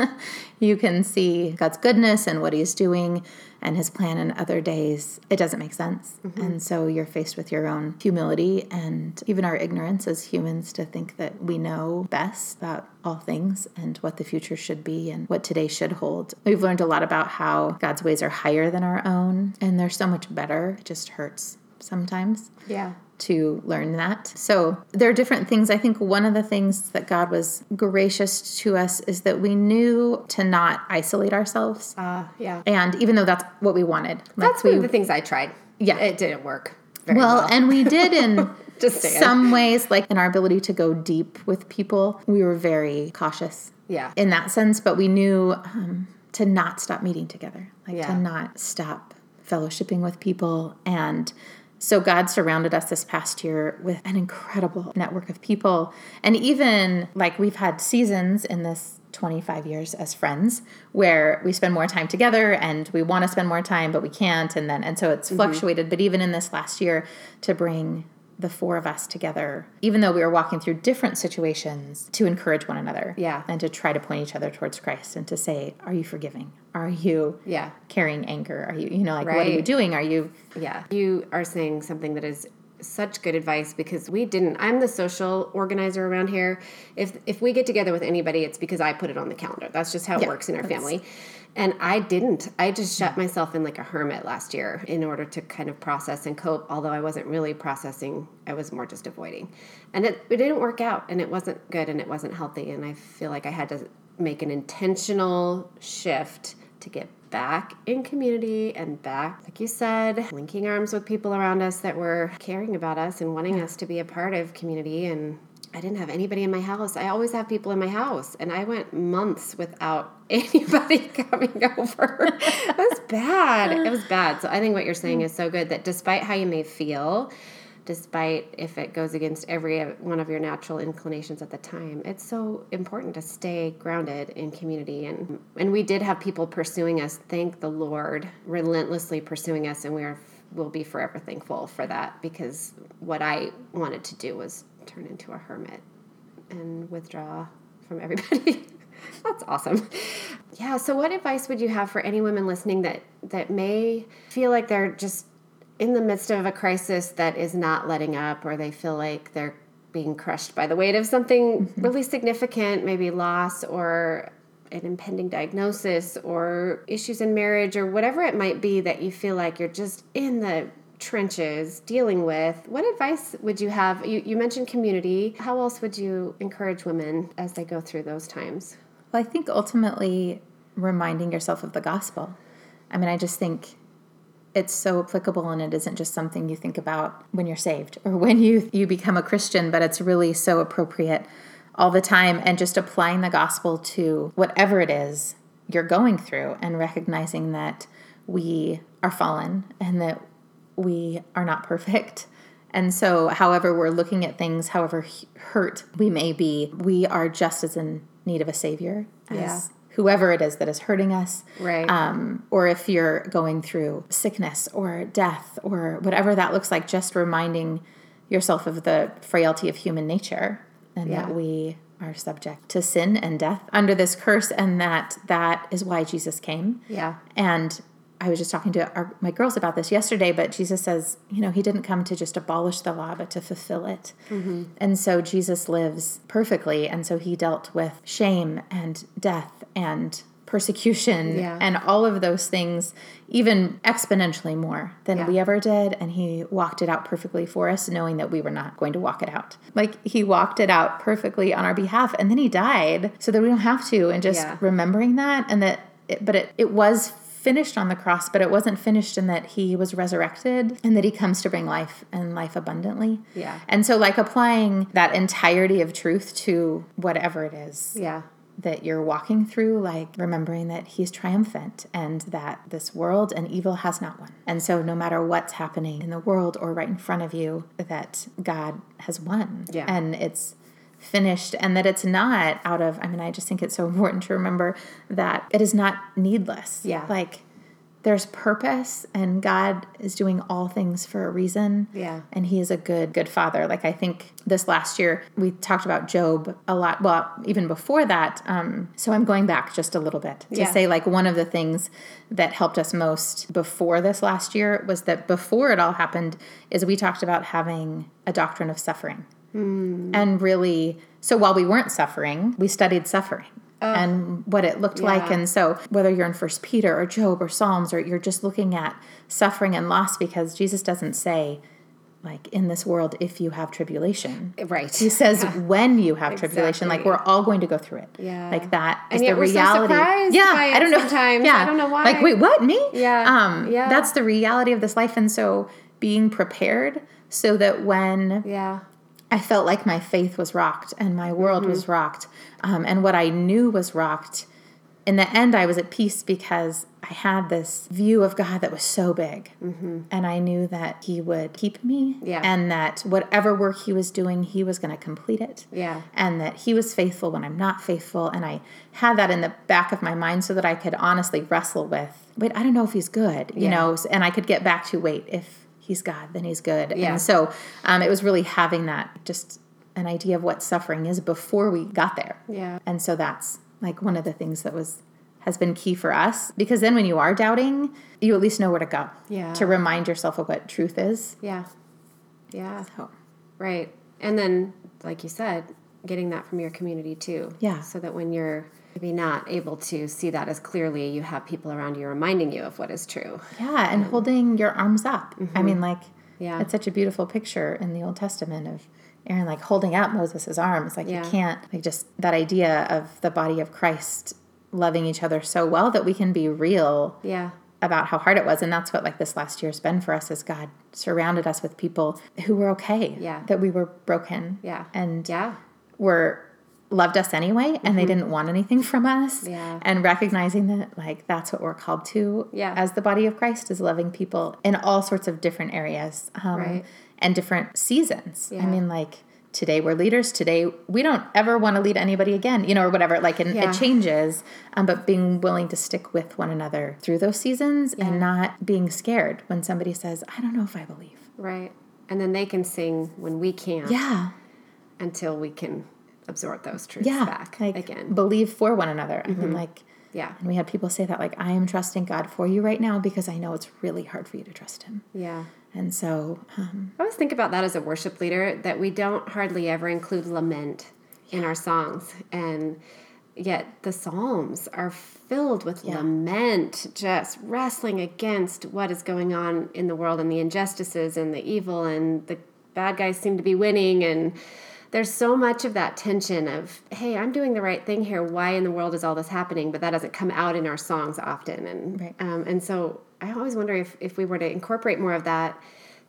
you can see God's goodness and what He's doing and his plan in other days, it doesn't make sense. Mm-hmm. And so you're faced with your own humility and even our ignorance as humans to think that we know best about all things and what the future should be and what today should hold. We've learned a lot about how God's ways are higher than our own and they're so much better. It just hurts sometimes. Yeah to learn that. So there are different things. I think one of the things that God was gracious to us is that we knew to not isolate ourselves. Uh, yeah. And even though that's what we wanted. Like that's we, one of the things I tried. Yeah. It didn't work. Well, well, and we did in some ways, like in our ability to go deep with people, we were very cautious. Yeah. In that sense, but we knew um, to not stop meeting together, like yeah. to not stop fellowshipping with people and so God surrounded us this past year with an incredible network of people. And even like we've had seasons in this 25 years as friends where we spend more time together and we want to spend more time but we can't and then and so it's mm-hmm. fluctuated but even in this last year to bring the four of us together, even though we were walking through different situations, to encourage one another. Yeah. And to try to point each other towards Christ and to say, Are you forgiving? Are you yeah. carrying anger? Are you, you know, like, right. what are you doing? Are you. Yeah. You are saying something that is such good advice because we didn't i'm the social organizer around here if if we get together with anybody it's because i put it on the calendar that's just how it yeah, works in our family and I didn't. I just shut myself in like a hermit last year in order to kind of process and cope, although I wasn't really processing. I was more just avoiding. And it, it didn't work out and it wasn't good and it wasn't healthy. And I feel like I had to make an intentional shift to get back in community and back, like you said, linking arms with people around us that were caring about us and wanting us to be a part of community and I didn't have anybody in my house. I always have people in my house, and I went months without anybody coming over. it was bad. It was bad. So I think what you're saying is so good that despite how you may feel, despite if it goes against every uh, one of your natural inclinations at the time, it's so important to stay grounded in community. And and we did have people pursuing us. Thank the Lord, relentlessly pursuing us, and we are will be forever thankful for that because what I wanted to do was turn into a hermit and withdraw from everybody. That's awesome. Yeah, so what advice would you have for any women listening that that may feel like they're just in the midst of a crisis that is not letting up or they feel like they're being crushed by the weight of something mm-hmm. really significant, maybe loss or an impending diagnosis or issues in marriage or whatever it might be that you feel like you're just in the trenches dealing with, what advice would you have? You, you mentioned community. How else would you encourage women as they go through those times? Well, I think ultimately reminding yourself of the gospel. I mean, I just think it's so applicable and it isn't just something you think about when you're saved or when you you become a Christian, but it's really so appropriate all the time and just applying the gospel to whatever it is you're going through and recognizing that we are fallen and that we are not perfect. And so, however, we're looking at things, however hurt we may be, we are just as in need of a savior as yeah. whoever it is that is hurting us. Right. Um, or if you're going through sickness or death or whatever that looks like, just reminding yourself of the frailty of human nature and yeah. that we are subject to sin and death under this curse and that that is why Jesus came. Yeah. And I was just talking to our, my girls about this yesterday, but Jesus says, you know, he didn't come to just abolish the law, but to fulfill it. Mm-hmm. And so Jesus lives perfectly. And so he dealt with shame and death and persecution yeah. and all of those things, even exponentially more than yeah. we ever did. And he walked it out perfectly for us, knowing that we were not going to walk it out. Like he walked it out perfectly on our behalf. And then he died so that we don't have to. And just yeah. remembering that and that, it, but it, it was finished on the cross, but it wasn't finished in that he was resurrected and that he comes to bring life and life abundantly. Yeah. And so, like, applying that entirety of truth to whatever it is. Yeah. That you're walking through, like remembering that he's triumphant and that this world and evil has not won. And so, no matter what's happening in the world or right in front of you, that God has won. Yeah. And it's finished and that it's not out of i mean i just think it's so important to remember that it is not needless. Yeah. Like there's purpose and god is doing all things for a reason. Yeah. And he is a good good father. Like i think this last year we talked about job a lot well even before that. Um, so i'm going back just a little bit to yeah. say like one of the things that helped us most before this last year was that before it all happened is we talked about having a doctrine of suffering Mm. And really, so while we weren't suffering, we studied suffering. and what it looked yeah. like and so whether you're in first peter or job or psalms or you're just looking at suffering and loss because jesus doesn't say like in this world if you have tribulation. Right. He says yeah. when you have exactly. tribulation like we're all going to go through it. Yeah. Like that is the reality. so yeah i don't know. sometimes. Yeah. i don't know why. like wait what? Me? Yeah. Um yeah. that's the reality of this life. And so being prepared so that when yeah I felt like my faith was rocked and my world mm-hmm. was rocked. Um, and what I knew was rocked. In the end, I was at peace because I had this view of God that was so big. Mm-hmm. And I knew that He would keep me. Yeah. And that whatever work He was doing, He was going to complete it. Yeah. And that He was faithful when I'm not faithful. And I had that in the back of my mind so that I could honestly wrestle with wait, I don't know if He's good, you yeah. know? And I could get back to wait, if he's God, then he's good. Yeah. And so um, it was really having that just an idea of what suffering is before we got there. Yeah. And so that's like one of the things that was has been key for us because then when you are doubting, you at least know where to go. Yeah. To remind yourself of what truth is. Yeah. Yeah. So. Right. And then like you said, getting that from your community too. Yeah. So that when you're maybe not able to see that as clearly, you have people around you reminding you of what is true. Yeah, and um, holding your arms up. Mm-hmm. I mean, like, yeah, it's such a beautiful picture in the Old Testament of Aaron like holding out Moses' arms. Like, yeah. you can't, like, just that idea of the body of Christ loving each other so well that we can be real. Yeah. About how hard it was. And that's what, like, this last year's been for us as God surrounded us with people who were okay. Yeah. That we were broken. Yeah. And yeah. were loved us anyway and mm-hmm. they didn't want anything from us yeah. and recognizing that like that's what we're called to yeah. as the body of christ is loving people in all sorts of different areas um, right. and different seasons yeah. i mean like today we're leaders today we don't ever want to lead anybody again you know or whatever like and yeah. it changes um, but being willing to stick with one another through those seasons and not being scared when somebody says i don't know if i believe right and then they can sing when we can't yeah until we can absorb those truths yeah, back like, again. Believe for one another. Mm-hmm. I mean, like, yeah. And we had people say that, like, I am trusting God for you right now because I know it's really hard for you to trust Him. Yeah. And so, um, I always think about that as a worship leader that we don't hardly ever include lament yeah. in our songs. And yet the Psalms are filled with lament, just wrestling against what is going on in the world and the injustices and the evil, and the bad guys seem to be winning. And there's so much of that tension of, hey, I'm doing the right thing here. Why in the world is all this happening? But that doesn't come out in our songs often. And Right. um, and so I always wonder if if we were to incorporate more of that,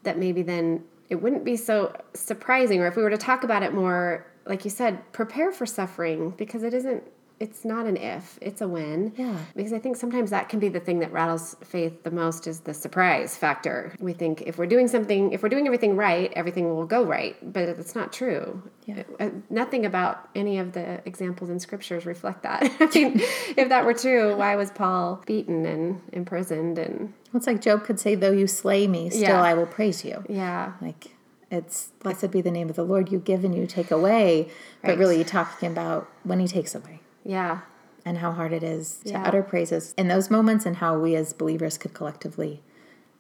that maybe then it wouldn't be so surprising, or if we were to talk about it more, like you said, prepare for suffering because it isn't. It's not an if, it's a when. Yeah. Because I think sometimes that can be the thing that rattles faith the most is the surprise factor. We think if we're doing something, if we're doing everything right, everything will go right, but it's not true. Yeah. Uh, Nothing about any of the examples in scriptures reflect that. I mean, if that were true, why was Paul beaten and imprisoned and It's like Job could say, Though you slay me, still Yeah. I will praise you. yeah, Like it's blessed be the name of the Lord. You give and you take away. But really, you're talking about when He takes away yeah, and how hard it is to Yeah. utter praises in those moments, and how we as believers could collectively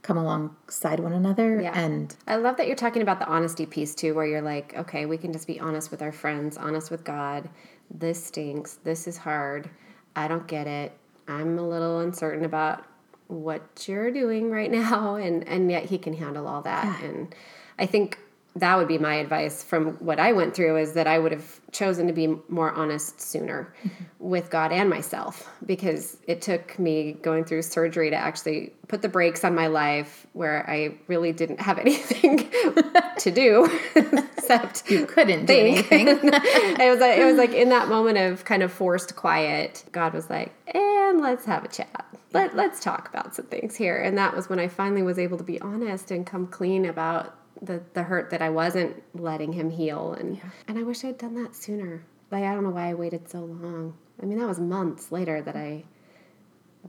come alongside one another. Yeah. And I love that you're talking about the honesty piece too, where you're like, okay, we can just be honest with our friends, honest with God. This stinks. This is hard. I don't get it. I'm a little uncertain about what you're doing right now, and and yet He can handle all that. And I think that would be my advice from what I went through is that I would have chosen to be more honest sooner mm-hmm. with God and myself because it took me going through surgery to actually put the brakes on my life where I really didn't have anything to do except you couldn't do anything. it was like, it was like in that moment of kind of forced quiet, God was like, "And let's have a chat. Let let's talk about some things here." And that was when I finally was able to be honest and come clean about the the hurt that I wasn't letting him heal and and I wish I'd done that sooner. Like I don't know why I waited so long. I mean, that was months later that I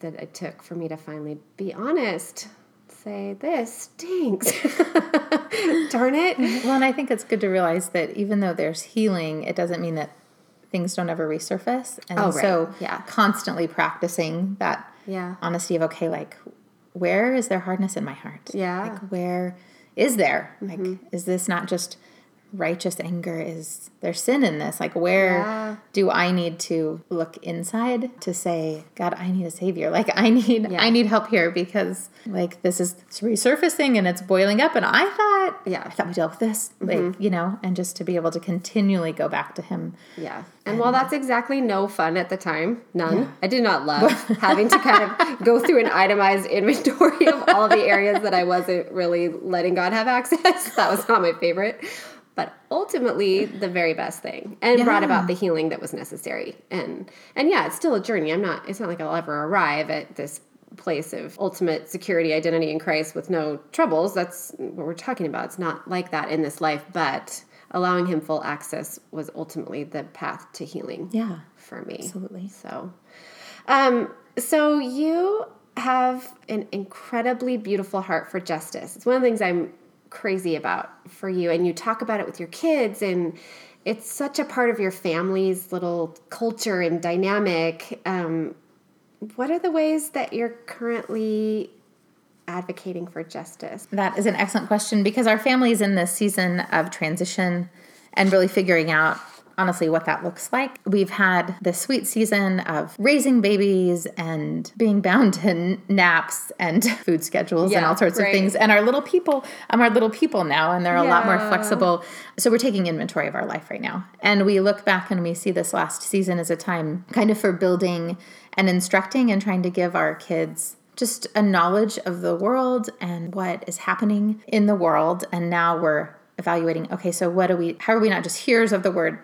that it took for me to finally be honest. Say this stinks. Darn it. well, and I think it's good to realize that even though there's healing, it doesn't mean that things don't ever resurface. And Oh, right. so, Yeah. constantly practicing that Yeah. honesty of okay, like where is there hardness in my heart? Yeah. Like where is there? Mm-hmm. Like is this not just righteous anger? Is there sin in this? Like where Yeah. do I need to look inside to say, God, I need a savior. Like I need Yeah. I need help here because like this is it's resurfacing and it's boiling up and I thought Yeah. Mm-hmm. I thought we dealt with this. Like, you know, and just to be able to continually go back to him. Yeah. And while that's exactly no fun at the time, none, I did not love having to kind of go through an itemized inventory of all the areas that I wasn't really letting God have access. That was not my favorite. But ultimately, the very best thing, and brought about the healing that was necessary. And and yeah, it's still a journey. I'm not. It's not like I'll ever arrive at this place of ultimate security, identity in Christ with no troubles. That's what we're talking about. It's not like that in this life, but allowing Him full access was ultimately the path to healing Yeah. for me. Absolutely. So, um, so you have an incredibly beautiful heart for justice. It's one of the things I'm crazy about for you, and you talk about it with your kids, and it's such a part of your family's little culture and dynamic. Um, what are the ways that you're currently advocating for justice? That is an excellent question because our family is in this season of transition and really figuring out honestly what that looks like. We've had this sweet season of raising babies and being bound to naps and food schedules and all sorts right. of things. And our little people, I'm our little people now and they're a lot more flexible. So we're taking inventory of our life right now. And we look back and we see this last season as a time kind of for building and instructing and trying to give our kids just a knowledge of the world and what is happening in the world. And now we're evaluating okay, so what do we, how are we not just hearers of the word,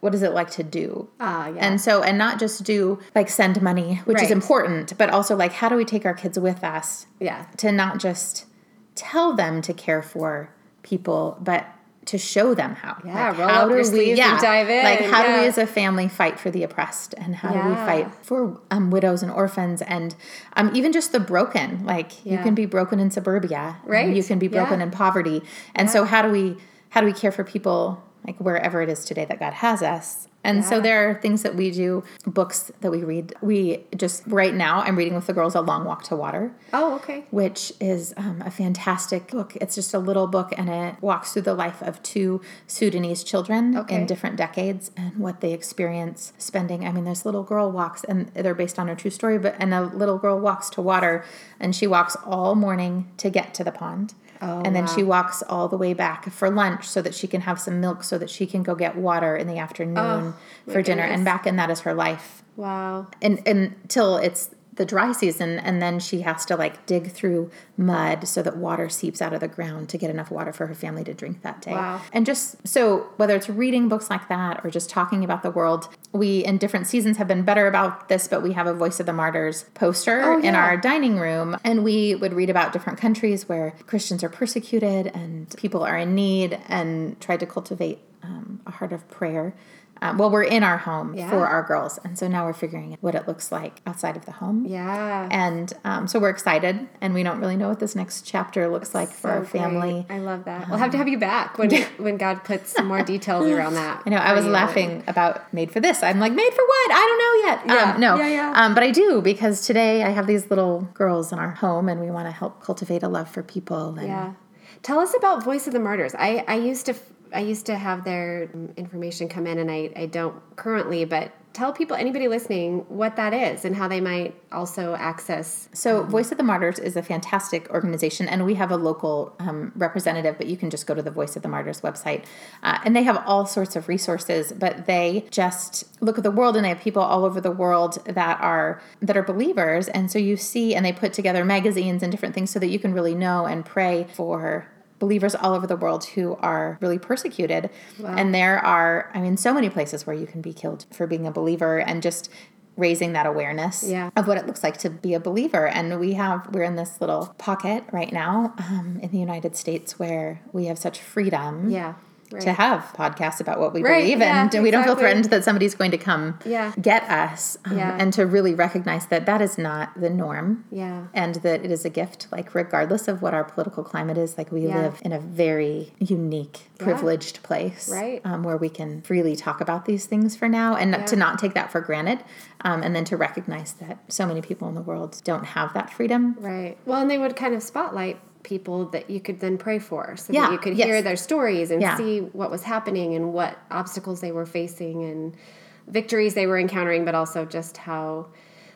what is it like to do? Ah, yeah. And so, and not just do like send money, which is important, but also like how do we take our kids with us yeah. to not just tell them to care for people, but to show them how. Yeah, Like, roll how up do your we, sleeves and dive in, Like, how do we as a family fight for the oppressed, and how do we fight for um, widows and orphans, and um, even just the broken? Like, you can be broken in suburbia, Right. You can be broken Yeah. in poverty, and so how do we how do we care for people like wherever it is today that God has us? And so there are things that we do, books that we read. We just, right now, I'm reading with the girls A Long Walk to Water, Oh, okay. which is um, a fantastic book. It's just a little book and it walks through the life of two Sudanese children Okay. in different decades and what they experience spending. I mean, this little girl walks, and they're based on a true story, but and a little girl walks to water and she walks all morning to get to the pond. Oh, and then wow. she walks all the way back for lunch so that she can have some milk so that she can go get water in the afternoon Oh, for dinner. And back in that is her life Wow. and until it's the dry season and then she has to like dig through mud so that water seeps out of the ground to get enough water for her family to drink that day. Wow. and just so whether it's reading books like that or just talking about the world we in different seasons have been better about this but we have a voice of the martyrs poster Oh, in our dining room and we would read about different countries where christians are persecuted and people are in need and try to cultivate um, a heart of prayer um, well, we're in our home Yeah. for our girls, and so now we're figuring out what it looks like outside of the home. Yeah. And um, so we're excited, and we don't really know what this next chapter looks like for our So great. family. I love that. we'll have to have you back when when God puts more details around that. I know. I was you. laughing about made for this. I'm like, made for what? I don't know yet. Yeah. Um, no. Yeah, yeah. Um, but I do because today I have these little girls in our home, and we want to help cultivate a love for people. And Yeah. Tell us about Voice of the Martyrs. I, I used to I used to have their um, information come in, and I, I don't currently. But tell people, anybody listening, what that is and how they might also access. So, Voice of the Martyrs is a fantastic organization, and we have a local um, representative, but you can just go to the Voice of the Martyrs website. Uh, and they have all sorts of resources, but they just look at the world and they have people all over the world that are that are believers. And so you see, and they put together magazines and different things so that you can really know and pray for believers all over the world who are really persecuted. And there are, I mean, so many places where you can be killed for being a believer and just raising that awareness Yeah. of what it looks like to be a believer. And we have, we're in this little pocket right now um, in the United States where we have such freedom Yeah. Right. to have podcasts about what we Right, believe yeah, and we don't feel threatened that somebody's going to come Yeah. get us um, Yeah. and to really recognize that that is not the norm Yeah. and that it is a gift like regardless of what our political climate is like we live in a very unique privileged place Right. um, where we can freely talk about these things for now and to not take that for granted um, and then to recognize that so many people in the world don't have that freedom Right. Well, and they would kind of spotlight people that you could then pray for so Yeah, that you could yes. hear their stories and Yeah. see what was happening and what obstacles they were facing and victories they were encountering, but also just how,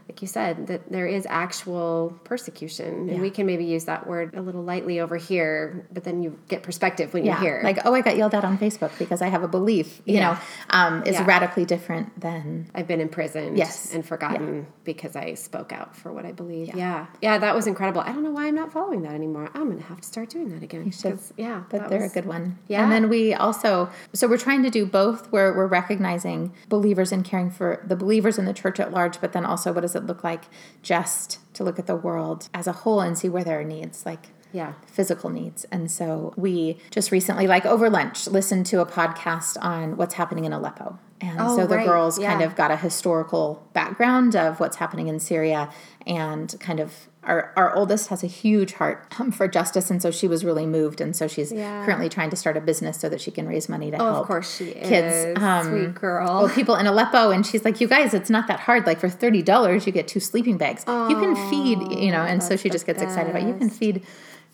like you said, that there is actual persecution. And we can maybe use that word a little lightly over here, but then you get perspective when yeah you hear. like oh i got yelled at on facebook because i have a belief you Yeah. know um, is Yeah. radically different than I've been imprisoned Yes. and forgotten because I spoke out for what I believe. Yeah. yeah. that was incredible. I don't know why I'm not following that anymore. I'm going to have to start doing that again. should. 'cause, Yeah. but they're was- a good one. Yeah. And then we also, so we're trying to do both where we're recognizing believers and caring for the believers in the church at large, but then also what does it look like just to look at the world as a whole and see where there are needs, like Yeah. physical needs. And so we just recently, like over lunch, listened to a podcast on what's happening in Aleppo. And Oh, so the right. girls kind of got a historical background of what's happening in Syria and kind of our, our oldest has a huge heart um, for justice and so she was really moved and so she's Yeah. currently trying to start a business so that she can raise money to Oh, help of course she is. kids um, Sweet girl. well, people in Aleppo, and she's like, "You guys, it's not that hard. Like for thirty dollars, you get two sleeping bags. you can feed, you know." And so she just gets excited about. You can feed,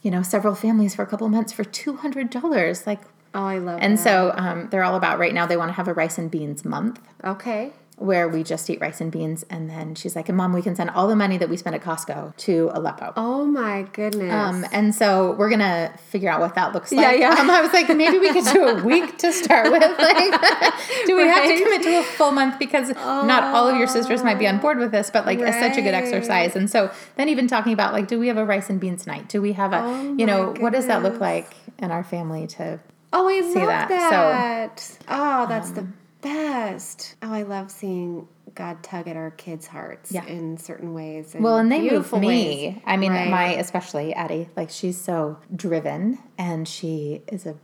you know, several families for a couple months for two hundred dollars. Like, oh, I love it. and that. so um, they're all about right now. They want to have a rice and beans month Okay. where we just eat rice and beans, and then she's like, "And mom, we can send all the money that we spend at Costco to Aleppo." Oh my goodness. Um, and so we're gonna figure out what that looks like. Yeah, yeah. Um, I was like, maybe we could do a week to start with. Like, do we have to commit to a full month because not all of your sisters might be on board with this, but like it's such a good exercise. And so then even talking about like, do we have a rice and beans night? Do we have a, Oh you know, my what does that look like in our family to? Oh, I love that. that. So, oh, that's the best. Oh, I love seeing God tug at our kids' hearts Yeah. in certain ways. Well, and they move me. ways. I mean, Right. my especially Addie, like she's so driven and she is a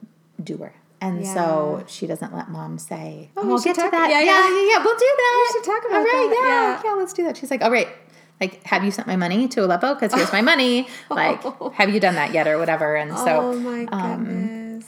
doer. And so she doesn't let mom say, "Oh, we we'll should get to that. yeah, Yeah, yeah. yeah, yeah, we'll do that. We should talk about right, that, Yeah, yeah, let's do that." She's like, "All right, like, have you sent my money to Aleppo? Because here's my money. Like, have you done that yet, or whatever?" And so, oh my um,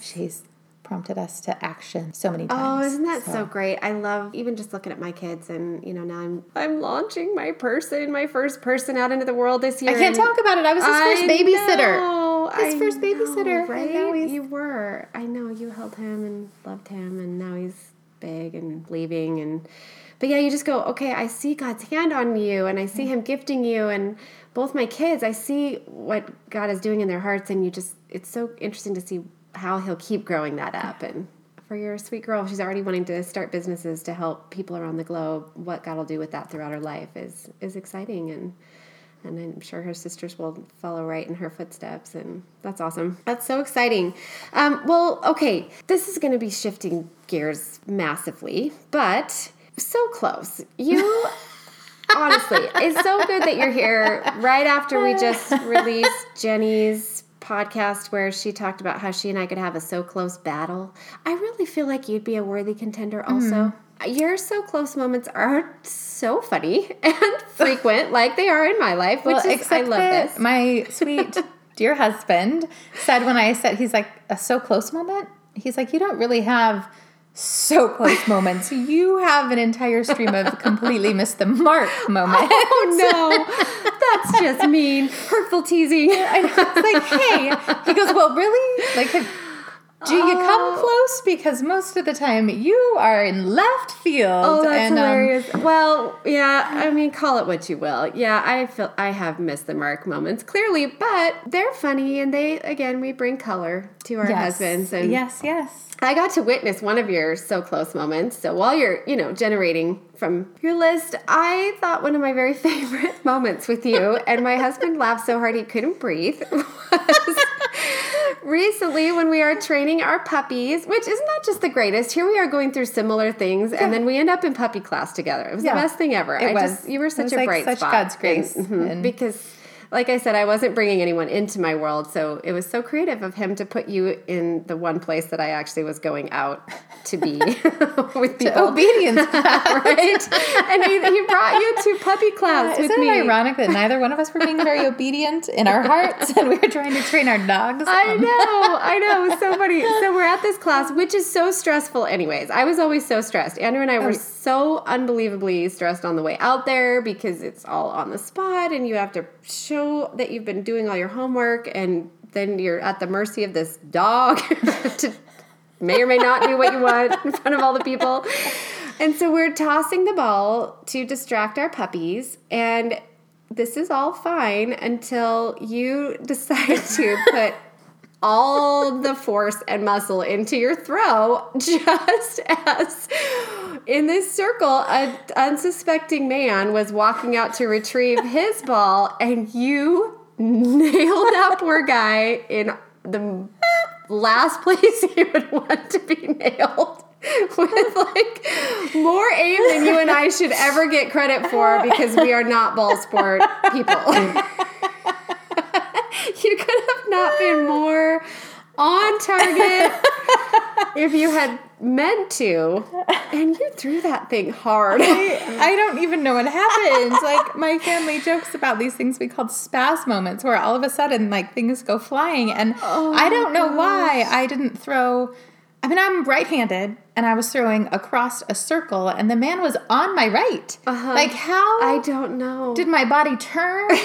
she's prompted us to action so many oh, times. Oh, isn't that so. great? I love even just looking at my kids, and you know now I'm I'm launching my person, my first person out into the world this year. I can't talk about it. I was his first babysitter. know, His I first know, babysitter, right? You were. I know you held him and loved him, and now he's big and leaving and. But yeah, you just go, okay, I see God's hand on you and I see Him gifting you. And both my kids, I see what God is doing in their hearts. And you just, it's so interesting to see how He'll keep growing that up. And for your sweet girl, she's already wanting to start businesses to help people around the globe. What God will do with that throughout her life is, is exciting. And and I'm sure her sisters will follow right in her footsteps, and that's awesome. That's so exciting. Um, well, okay, this is going to be shifting gears massively, but so close. You. Honestly, it's so good that you're here right after we just released Jenny's podcast where she talked about how she and I could have a so close battle. I really feel like you'd be a worthy contender also. Hmm. Your so close moments are so funny and frequent, like they are in my life, which is I love this. My sweet dear husband said when I said he's like a so close moment. He's like you don't really have so close moments. You have an entire stream of completely missed the mark oh, moments. Oh no, that's just mean, hurtful teasing. I know. It's like, hey, he goes, well, really? Like, have, do you Oh. come close? Because most of the time you are in left field. Oh, that's and, um, hilarious. well, yeah, I mean, call it what you will. Yeah, I feel I have missed the mark moments clearly, but they're funny, and they again we bring color to our yes. husbands. And yes, yes. I got to witness one of your so close moments. So while you're, you know, generating from your list, I thought one of my very favorite moments with you, and my husband laughed so hard he couldn't breathe, was recently when we are training our puppies, which is not that just the greatest. Here we are going through similar things, and then we end up in puppy class together. It was Yeah. the best thing ever. It I was. just you were such a like bright such spot. God's grace. And- mhm, And- because like I said, I wasn't bringing anyone into my world, so it was so creative of him to put you in the one place that I actually was going out to be with people. Obedience. Class, right? And he, he brought you to puppy class with Isn't me. it ironic that neither one of us were being very obedient in our hearts and we were trying to train our dogs? I know, I know. So funny. So we're at this class, which is so stressful, anyways. I was always so stressed. Andrew and I were oh. so unbelievably stressed on the way out there because it's all on the spot and you have to show that you've been doing all your homework and then you're at the mercy of this dog to may or may not do what you want in front of all the people. And so we're tossing the ball to distract our puppies and this is all fine until you decide to put all the force and muscle into your throw just as in this circle an unsuspecting man was walking out to retrieve his ball and you nailed that poor guy in the last place he would want to be nailed with like more aim than you and I should ever get credit for because we are not ball sport people. you could have not been more on target if you had meant to. And you threw that thing hard. I don't even know what happened. like my family jokes about these things we called spaz moments where all of a sudden like things go flying and I don't know why I didn't throw I mean I'm right-handed and I was throwing across a circle and the man was on my right. Uh-huh. Like how I don't know. did my body turn?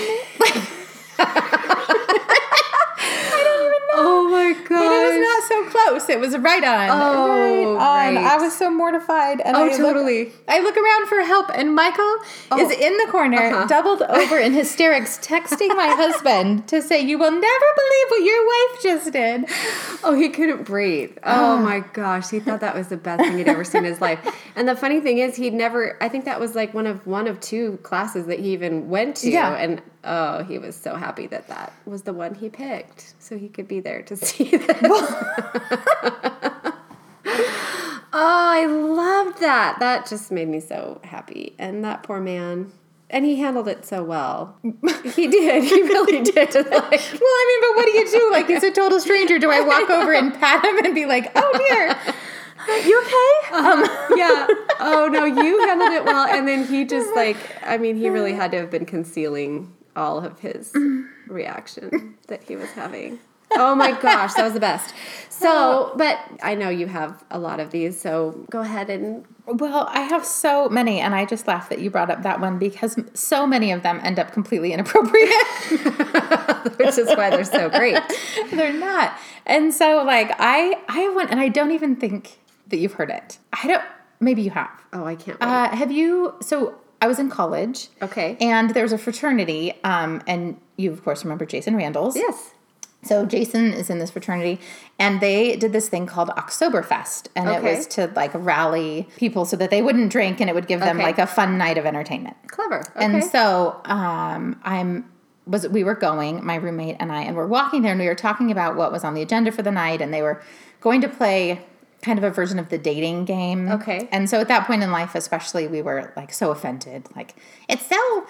like I don't even know. oh my god! But it was not so close. It was right on. Oh, right on. right. I was so mortified. And Oh, I look- totally. I look around for help, and Michael is in the corner, Uh-huh. doubled over in hysterics, texting my husband to say, "You will never believe what your wife just did." Oh, he couldn't breathe. Oh my gosh, he thought that was the best thing he'd ever seen in his life. And the funny thing is, he'd never. I think that was like one of one of two classes that he even went to. Yeah. And oh, he was so happy that that was the one he picked, so he could be there to see this. oh, I loved that. That just made me so happy. And that poor man. And he handled it so well. He did. He really did. Like, Well, I mean, but what do you do? Like, he's a total stranger. Do I walk over and pat him and be like, "Oh dear, you okay?" Um, yeah. Oh no, you handled it well, and then he just like I mean, he really had to have been concealing all of his reaction that he was having. oh my gosh, that was the best. So, but I know you have a lot of these, so go ahead and. Well, I have so many, and I just laugh that you brought up that one because so many of them end up completely inappropriate. Which is why they're so great. they're not. And so, like, I I went, and I don't even think that you've heard it. I don't. Maybe you have. Oh, I can't. Uh, have you? So I was in college. Okay. And there was a fraternity, um, and you of course remember Jason Randalls. yes. So Jason is in this fraternity, and they did this thing called Oktoberfest, and Okay. it was to like rally people so that they wouldn't drink, and it would give them Okay. like a fun night of entertainment. Clever. Okay. And so um, I'm was we were going, my roommate and I, and we're walking there, and we were talking about what was on the agenda for the night, and they were going to play kind of a version of the dating game. Okay. And so at that point in life, especially, we were like so offended, like it's so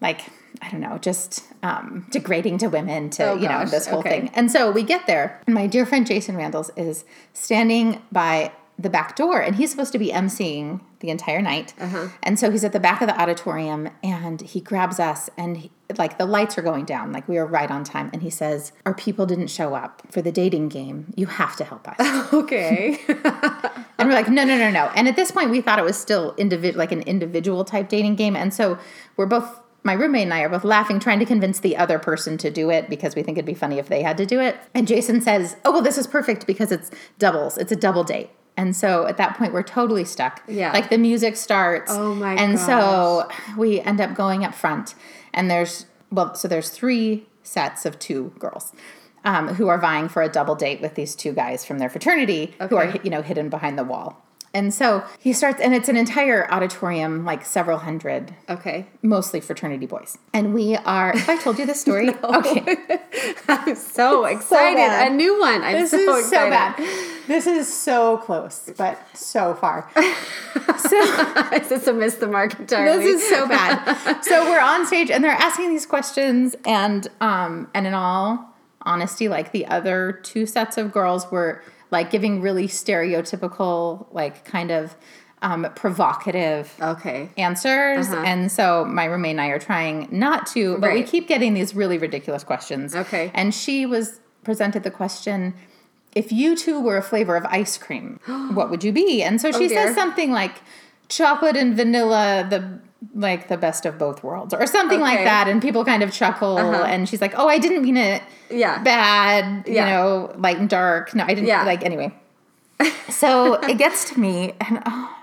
like I don't know, just um, degrading to women to Oh, you know gosh. this whole Okay. thing. And so we get there, and my dear friend Jason Randalls is standing by the back door, and he's supposed to be emceeing the entire night. Uh-huh. And so he's at the back of the auditorium, and he grabs us, and he, like the lights are going down, like we were right on time, and he says, "Our people didn't show up for the dating game. You have to help us." okay. And we're like, no, no, no, no. And at this point, we thought it was still individual, like an individual type dating game. And so we're both, my roommate and I are both laughing, trying to convince the other person to do it because we think it'd be funny if they had to do it. And Jason says, oh, well, this is perfect because it's doubles. It's a double date. And so at that point, we're totally stuck. Yeah. Like the music starts. Oh my And so we end up going up front. And there's, well, so there's three sets of two girls. Um, who are vying for a double date with these two guys from their fraternity who are you know hidden behind the wall and so he starts and it's an entire auditorium like several hundred Okay. mostly fraternity boys and we are if i told you this story okay I'm so excited. bad. a new one. I'm this so is so bad this is so close but so far so Is this a miss the mark entirely? this is so bad. so we're on stage and they're asking these questions and um and in all honesty like the other two sets of girls were like giving really stereotypical like kind of um provocative okay. answers. And so my roommate and I are trying not to but we keep getting these really ridiculous questions. Okay. and she was presented the question if you two were a flavor of ice cream what would you be? And so she Oh, says something like chocolate and vanilla the like the best of both worlds or something like that and people kind of chuckle Uh-huh. and she's like oh i didn't mean it Yeah. bad you Yeah. know and dark no i didn't Yeah. like anyway so it gets to me and oh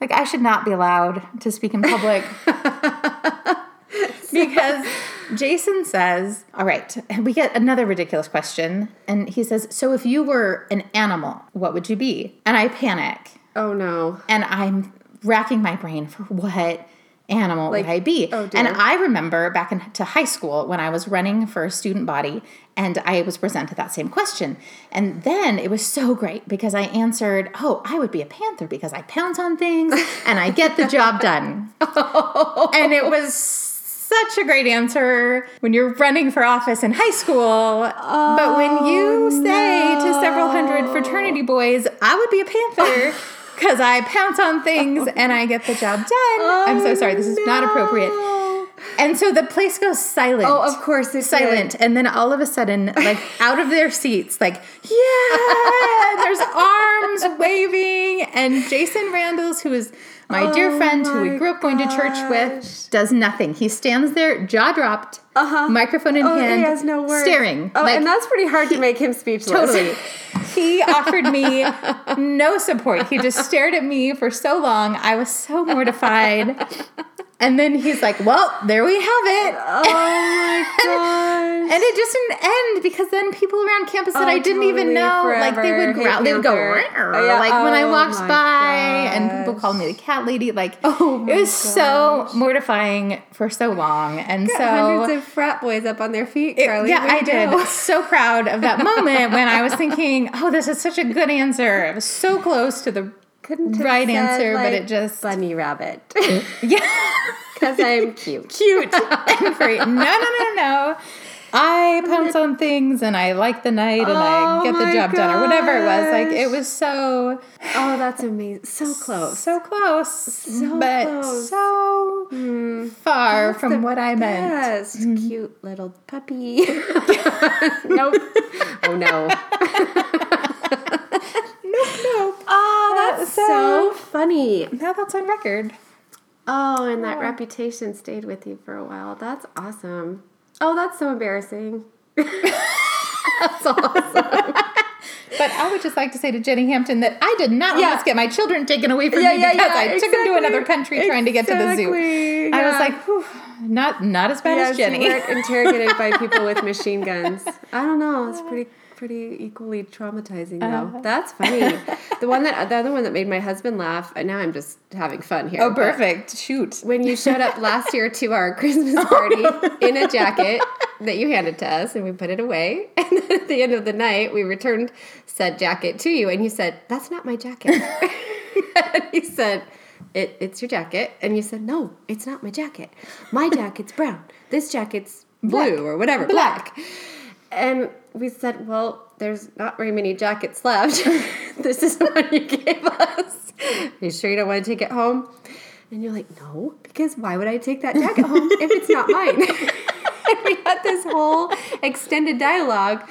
like i should not be allowed to speak in public because jason says all right we get another ridiculous question and he says so if you were an animal what would you be and i panic Oh no. and i'm racking my brain for what animal Like, would i be? oh, and i remember back into high school when i was running for a student body and i was presented that same question. And then it was so great because i answered oh i would be a panther because i pounce on things and i get the job done. And it was such a great answer when you're running for office in high school. but when oh, you say to several hundred fraternity boys, I would be a panther because I pounce on things and I get the job done. I'm so sorry, this is not appropriate. And so the place goes silent. Oh, of course it's silent. And then all of a sudden, like out of their seats, like, yeah, there's arms waving. And Jason Randalls, who is my dear Oh friend who we grew up going to church with, does nothing. He stands there, jaw dropped, Uh-huh. microphone in Oh, hand, he has no words. staring. Oh, like, and that's pretty hard to make him speechless. Totally. He offered me no support. He just stared at me for so long. I was so mortified. And then he's like, Well, there we have it. Oh my gosh. And it just didn't end because then people around campus that Oh, I didn't even totally, know, like they would Hey, growl, they would go. Oh, yeah. like when I Oh, walked by, and people called me the cat lady. Like Oh my it was so mortifying for so long, and Got so hundreds of frat boys up on their feet, it- yeah, I to did. So proud of that moment when I was thinking, "Oh, this is such a good answer." It was so close to the Couldn't right answer, but it just bunny rabbit yeah, because I'm cute. cute and great. No, no, no, no. I pounce on things and I like the night and I Oh get the job done or whatever it was. Like it was so Oh, that's amazing. So close. so close, So close. but close. so far from what I meant. Yes, Mm-hmm. cute little puppy. nope. oh no. Nope, nope. Oh, that's So- so funny. Now that's on record. Oh, and that oh. reputation stayed with you for a while. That's awesome. Oh, that's so embarrassing. that's awesome. But I would just like to say to Jenny Hampton that I did not Yeah. almost get my children taken away from Yeah, me yeah, because I took them to another country trying to get to the zoo. I was like, Whew, not not as bad as Jenny. you interrogated by people with machine guns. I don't know. It's pretty pretty equally traumatizing though. Uh-huh. That's funny. the one that the other one that made my husband laugh. And now I'm just having fun here. oh, but perfect. Shoot. When you showed up last year to our Christmas party in a jacket that you handed to us, and we put it away, and then at the end of the night, we returned said jacket to you, and you said, "That's not my jacket." and he said. It, it's your jacket. And you said, no, it's not my jacket. My jacket's brown. This jacket's blue or whatever, black. And we said, well, there's not very many jackets left. this is the one you gave us. Are you sure you don't want to take it home? And you're like, no, because why would I take that jacket home if it's not mine? and we had this whole extended dialogue.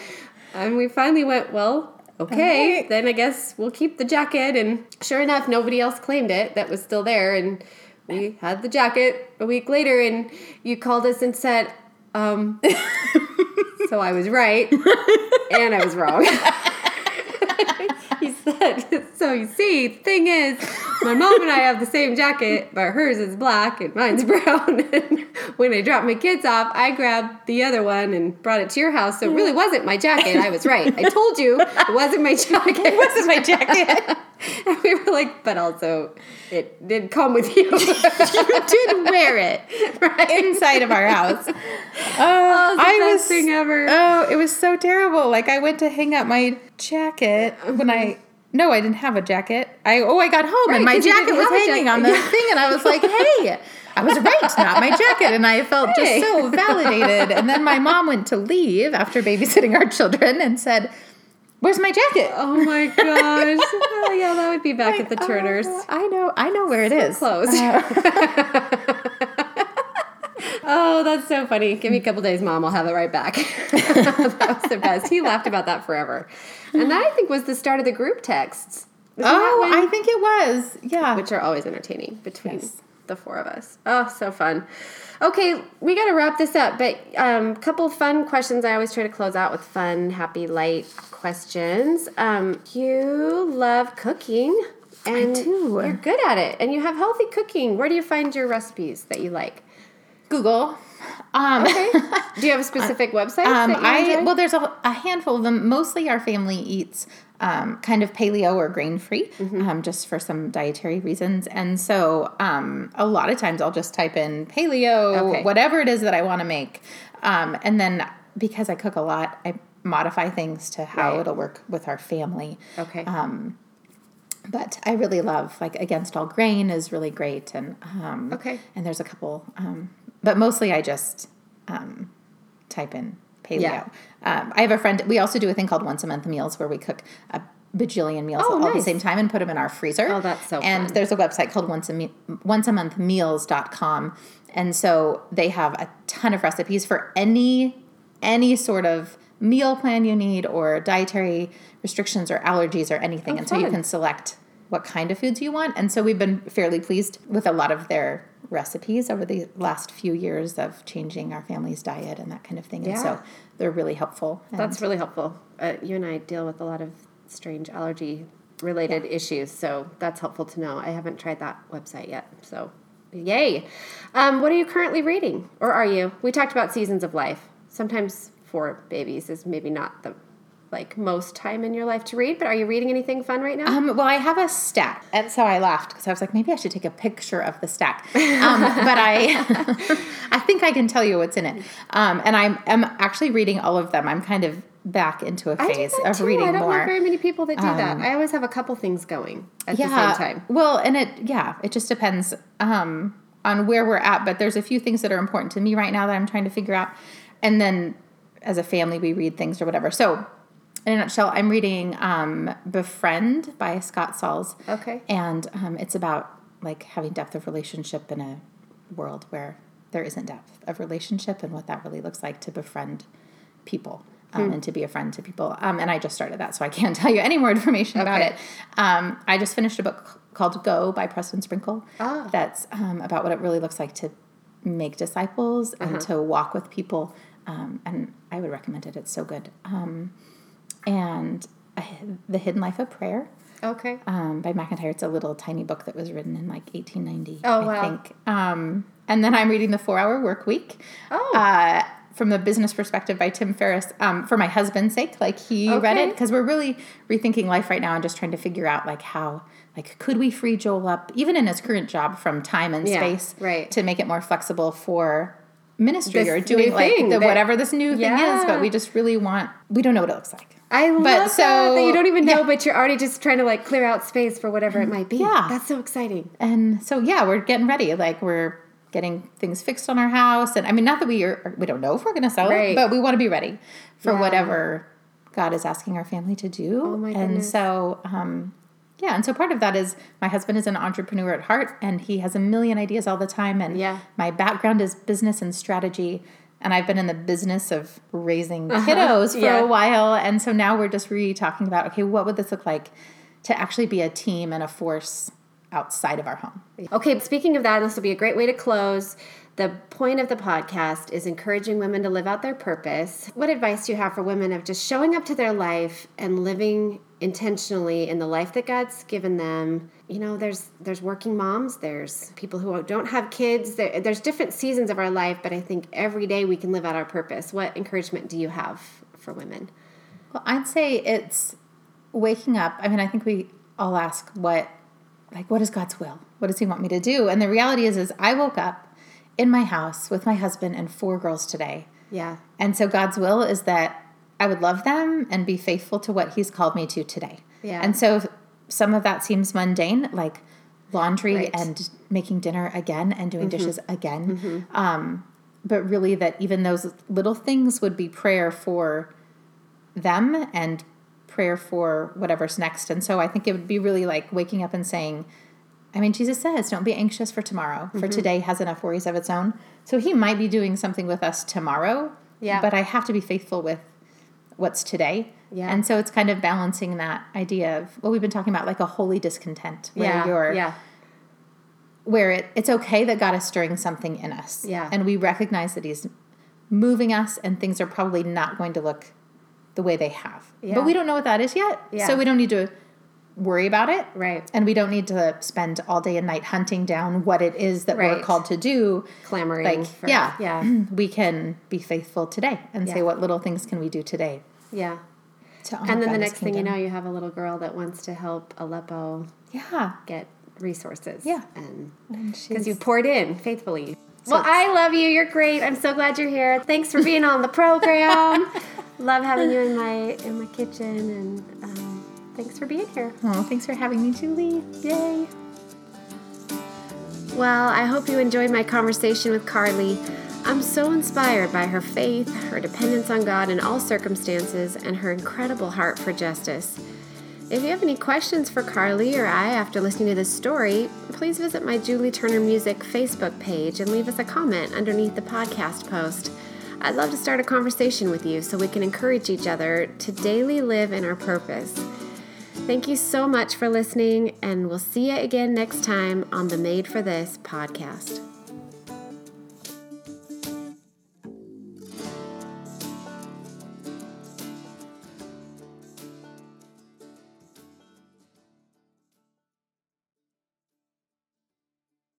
And we finally went, well, okay, Alright. then I guess we'll keep the jacket. And sure enough, nobody else claimed it that was still there. And we had the jacket a week later, and you called us and said, um, so I was right and I was wrong. he said, so you see, the thing is, my mom and I have the same jacket, but hers is black and mine's brown. and when I dropped my kids off, I grabbed the other one and brought it to your house. So it really wasn't my jacket. I was right. I told you it wasn't my jacket. It wasn't my jacket. and we were like, but also, it did come with you. you did wear it right? inside of our house. Oh, Oh, the I best was thing ever. Oh, it was so terrible. Like I went to hang up my jacket when I mm-hmm. no, I didn't have a jacket. I oh, I got home Right, and my jacket was hanging on the Yeah. thing, and I was like, "Hey, I was right, not my jacket." And I felt Hey. just so validated. And then my mom went to leave after babysitting our children and said, "Where's my jacket?" Oh my gosh. oh, yeah, that would be back at the Turners. "Oh, I know, I know where it is. Close. oh, that's so funny. Give me a couple days, Mom. I'll have it right back. that was the best. He laughed about that forever. And that, I think, was the start of the group texts. Isn't Oh, I think it was. Yeah. which are always entertaining between Yes. the four of us. Oh, so fun. Okay, we got to wrap this up, but a um, couple fun questions. I always try to close out with fun, happy, light questions. Um, you love cooking, and you're good at it, and you have healthy cooking. Where do you find your recipes that you like? Google. Um, Okay. do you have a specific website? Um, I well, there's a, a handful of them. Mostly, our family eats um, kind of paleo or grain free, Mm-hmm. um, just for some dietary reasons. And so, um, a lot of times, I'll just type in paleo, Okay. whatever it is that I want to make, um, and then because I cook a lot, I modify things to how Right. it'll work with our family. okay. Um, but I really love like Against All Grain is really great, and um, Okay. and there's a couple, um, but mostly I just um, type in paleo. Yeah. Um, I have a friend. We also do a thing called once a month meals where we cook a bajillion meals Oh, all at the same time and put them in our freezer. Oh, that's so And fun. there's a website called once a me- once a month meals.com. And so they have a ton of recipes for any any sort of meal plan you need or dietary restrictions or allergies or anything. Oh, and so you can select what kind of foods you want. And so we've been fairly pleased with a lot of their recipes over the last few years of changing our family's diet and that kind of thing. And Yeah. so they're really helpful. And That's really helpful. Uh, you and I deal with a lot of strange allergy related issues, so that's helpful to know. I haven't tried that website yet, so yay. Um, what are you currently reading, or are you? We talked about seasons of life. Sometimes for babies is maybe not the like most time in your life to read, but are you reading anything fun right now? Um, well, I have a stack, and so I laughed because I was like, maybe I should take a picture of the stack. Um, but I, I think I can tell you what's in it. Um, and I'm, I'm actually reading all of them. I'm kind of back into a phase of too. reading more. I don't more. Um, know very many people that do that. I always have a couple things going at yeah. the same time. Well, and it, yeah, it just depends um, on where we're at. But there's a few things that are important to me right now that I'm trying to figure out. And then as a family, we read things or whatever. So, in a nutshell, I'm reading um, Befriend by Scott Sauls. Okay. And um, it's about like having depth of relationship in a world where there isn't depth of relationship and what that really looks like to befriend people. um, and to be a friend to people. Um, and I just started that, so I can't tell you any more information about it. Um, I just finished a book called Go by Preston Sprinkle. Ah. That's um, about what it really looks like to make disciples and to walk with people. Um, and I would recommend it. It's so good. Um, and uh, The Hidden Life of Prayer Okay. um, by McIntyre. It's a little tiny book that was written in like 1890, Oh, I wow. think. Um, and then I'm reading The Four Hour Work Week. Oh. Uh, from the business perspective by Tim Ferriss, um, for my husband's sake, like he read it because we're really rethinking life right now and just trying to figure out like how, like, could we free Joel up, even in his current job, from time and Yeah, space, right. to make it more flexible for ministry This or doing like the that- whatever this new thing is. But we just really want, we don't know what it looks like. I love that, so- that you don't even know, yeah. but you're already just trying to like clear out space for whatever it might be. Yeah. That's so exciting. and so yeah we're getting ready like we're getting things fixed on our house and i mean not that we are we don't know if we're going to sell Right. it but we want to be ready for Yeah. whatever god is asking our family to do Oh my and so um yeah and so part of that is my husband is an entrepreneur at heart and he has a million ideas all the time and Yeah. my background is business and strategy and I've been in the business of raising kiddos for Uh-huh. Yeah. a while. And so now we're just really talking about okay, what would this look like to actually be a team and a force outside of our home? Okay, speaking of that, this will be a great way to close. The point of the podcast is encouraging women to live out their purpose. What advice do you have for women of just showing up to their life and living intentionally in the life that God's given them? You know, there's there's working moms, there's people who don't have kids. There, there's different seasons of our life, but I think every day we can live out our purpose. What encouragement do you have for women? Well, I'd say it's waking up. I mean, I think we all ask what, like, what is God's will? What does He want me to do? And the reality is, is I woke up in my house with my husband and four girls today. Yeah. And so God's will is that I would love them and be faithful to what He's called me to today. Yeah. And so some of that seems mundane, like laundry Right. Mm-hmm. and making dinner again and doing dishes again. Um, but really, that even those little things would be prayer for them and prayer for whatever's next. And so I think it would be really like waking up and saying, I mean, Jesus says, don't be anxious for tomorrow, Mm-hmm. for today has enough worries of its own. So he might be doing something with us tomorrow. Yeah. But I have to be faithful with what's today. Yeah. And so it's kind of balancing that idea of what we've been talking about, like a holy discontent, where yeah. you're yeah. where it, it's okay that God is stirring something in us. Yeah. And we recognize that He's moving us and things are probably not going to look the way they have. Yeah. But we don't know what that is yet. Yeah. So we don't need to worry about it. Right. And we don't need to spend all day and night hunting down what it is that Right. we're called to do. Clamoring. Like, for, yeah. Yeah. We can be faithful today and Yeah. say what little things can we do today. Yeah. To And then the next thing you know, you have a little girl that wants to help Aleppo Yeah. get resources. Yeah. And because you poured in faithfully. well, I love you. You're great. I'm so glad you're here. Thanks for being on the program. love having you in my in my kitchen, and um, thanks for being here. Oh, thanks for having me, Julie. Yay. Well, I hope you enjoyed my conversation with Carly. I'm so inspired by her faith, her dependence on God in all circumstances, and her incredible heart for justice. If you have any questions for Carly or I after listening to this story, please visit my Julie Turner Music Facebook page and leave us a comment underneath the podcast post. I'd love to start a conversation with you so we can encourage each other to daily live in our purpose. Thank you so much for listening, and we'll see you again next time on the Made for This podcast.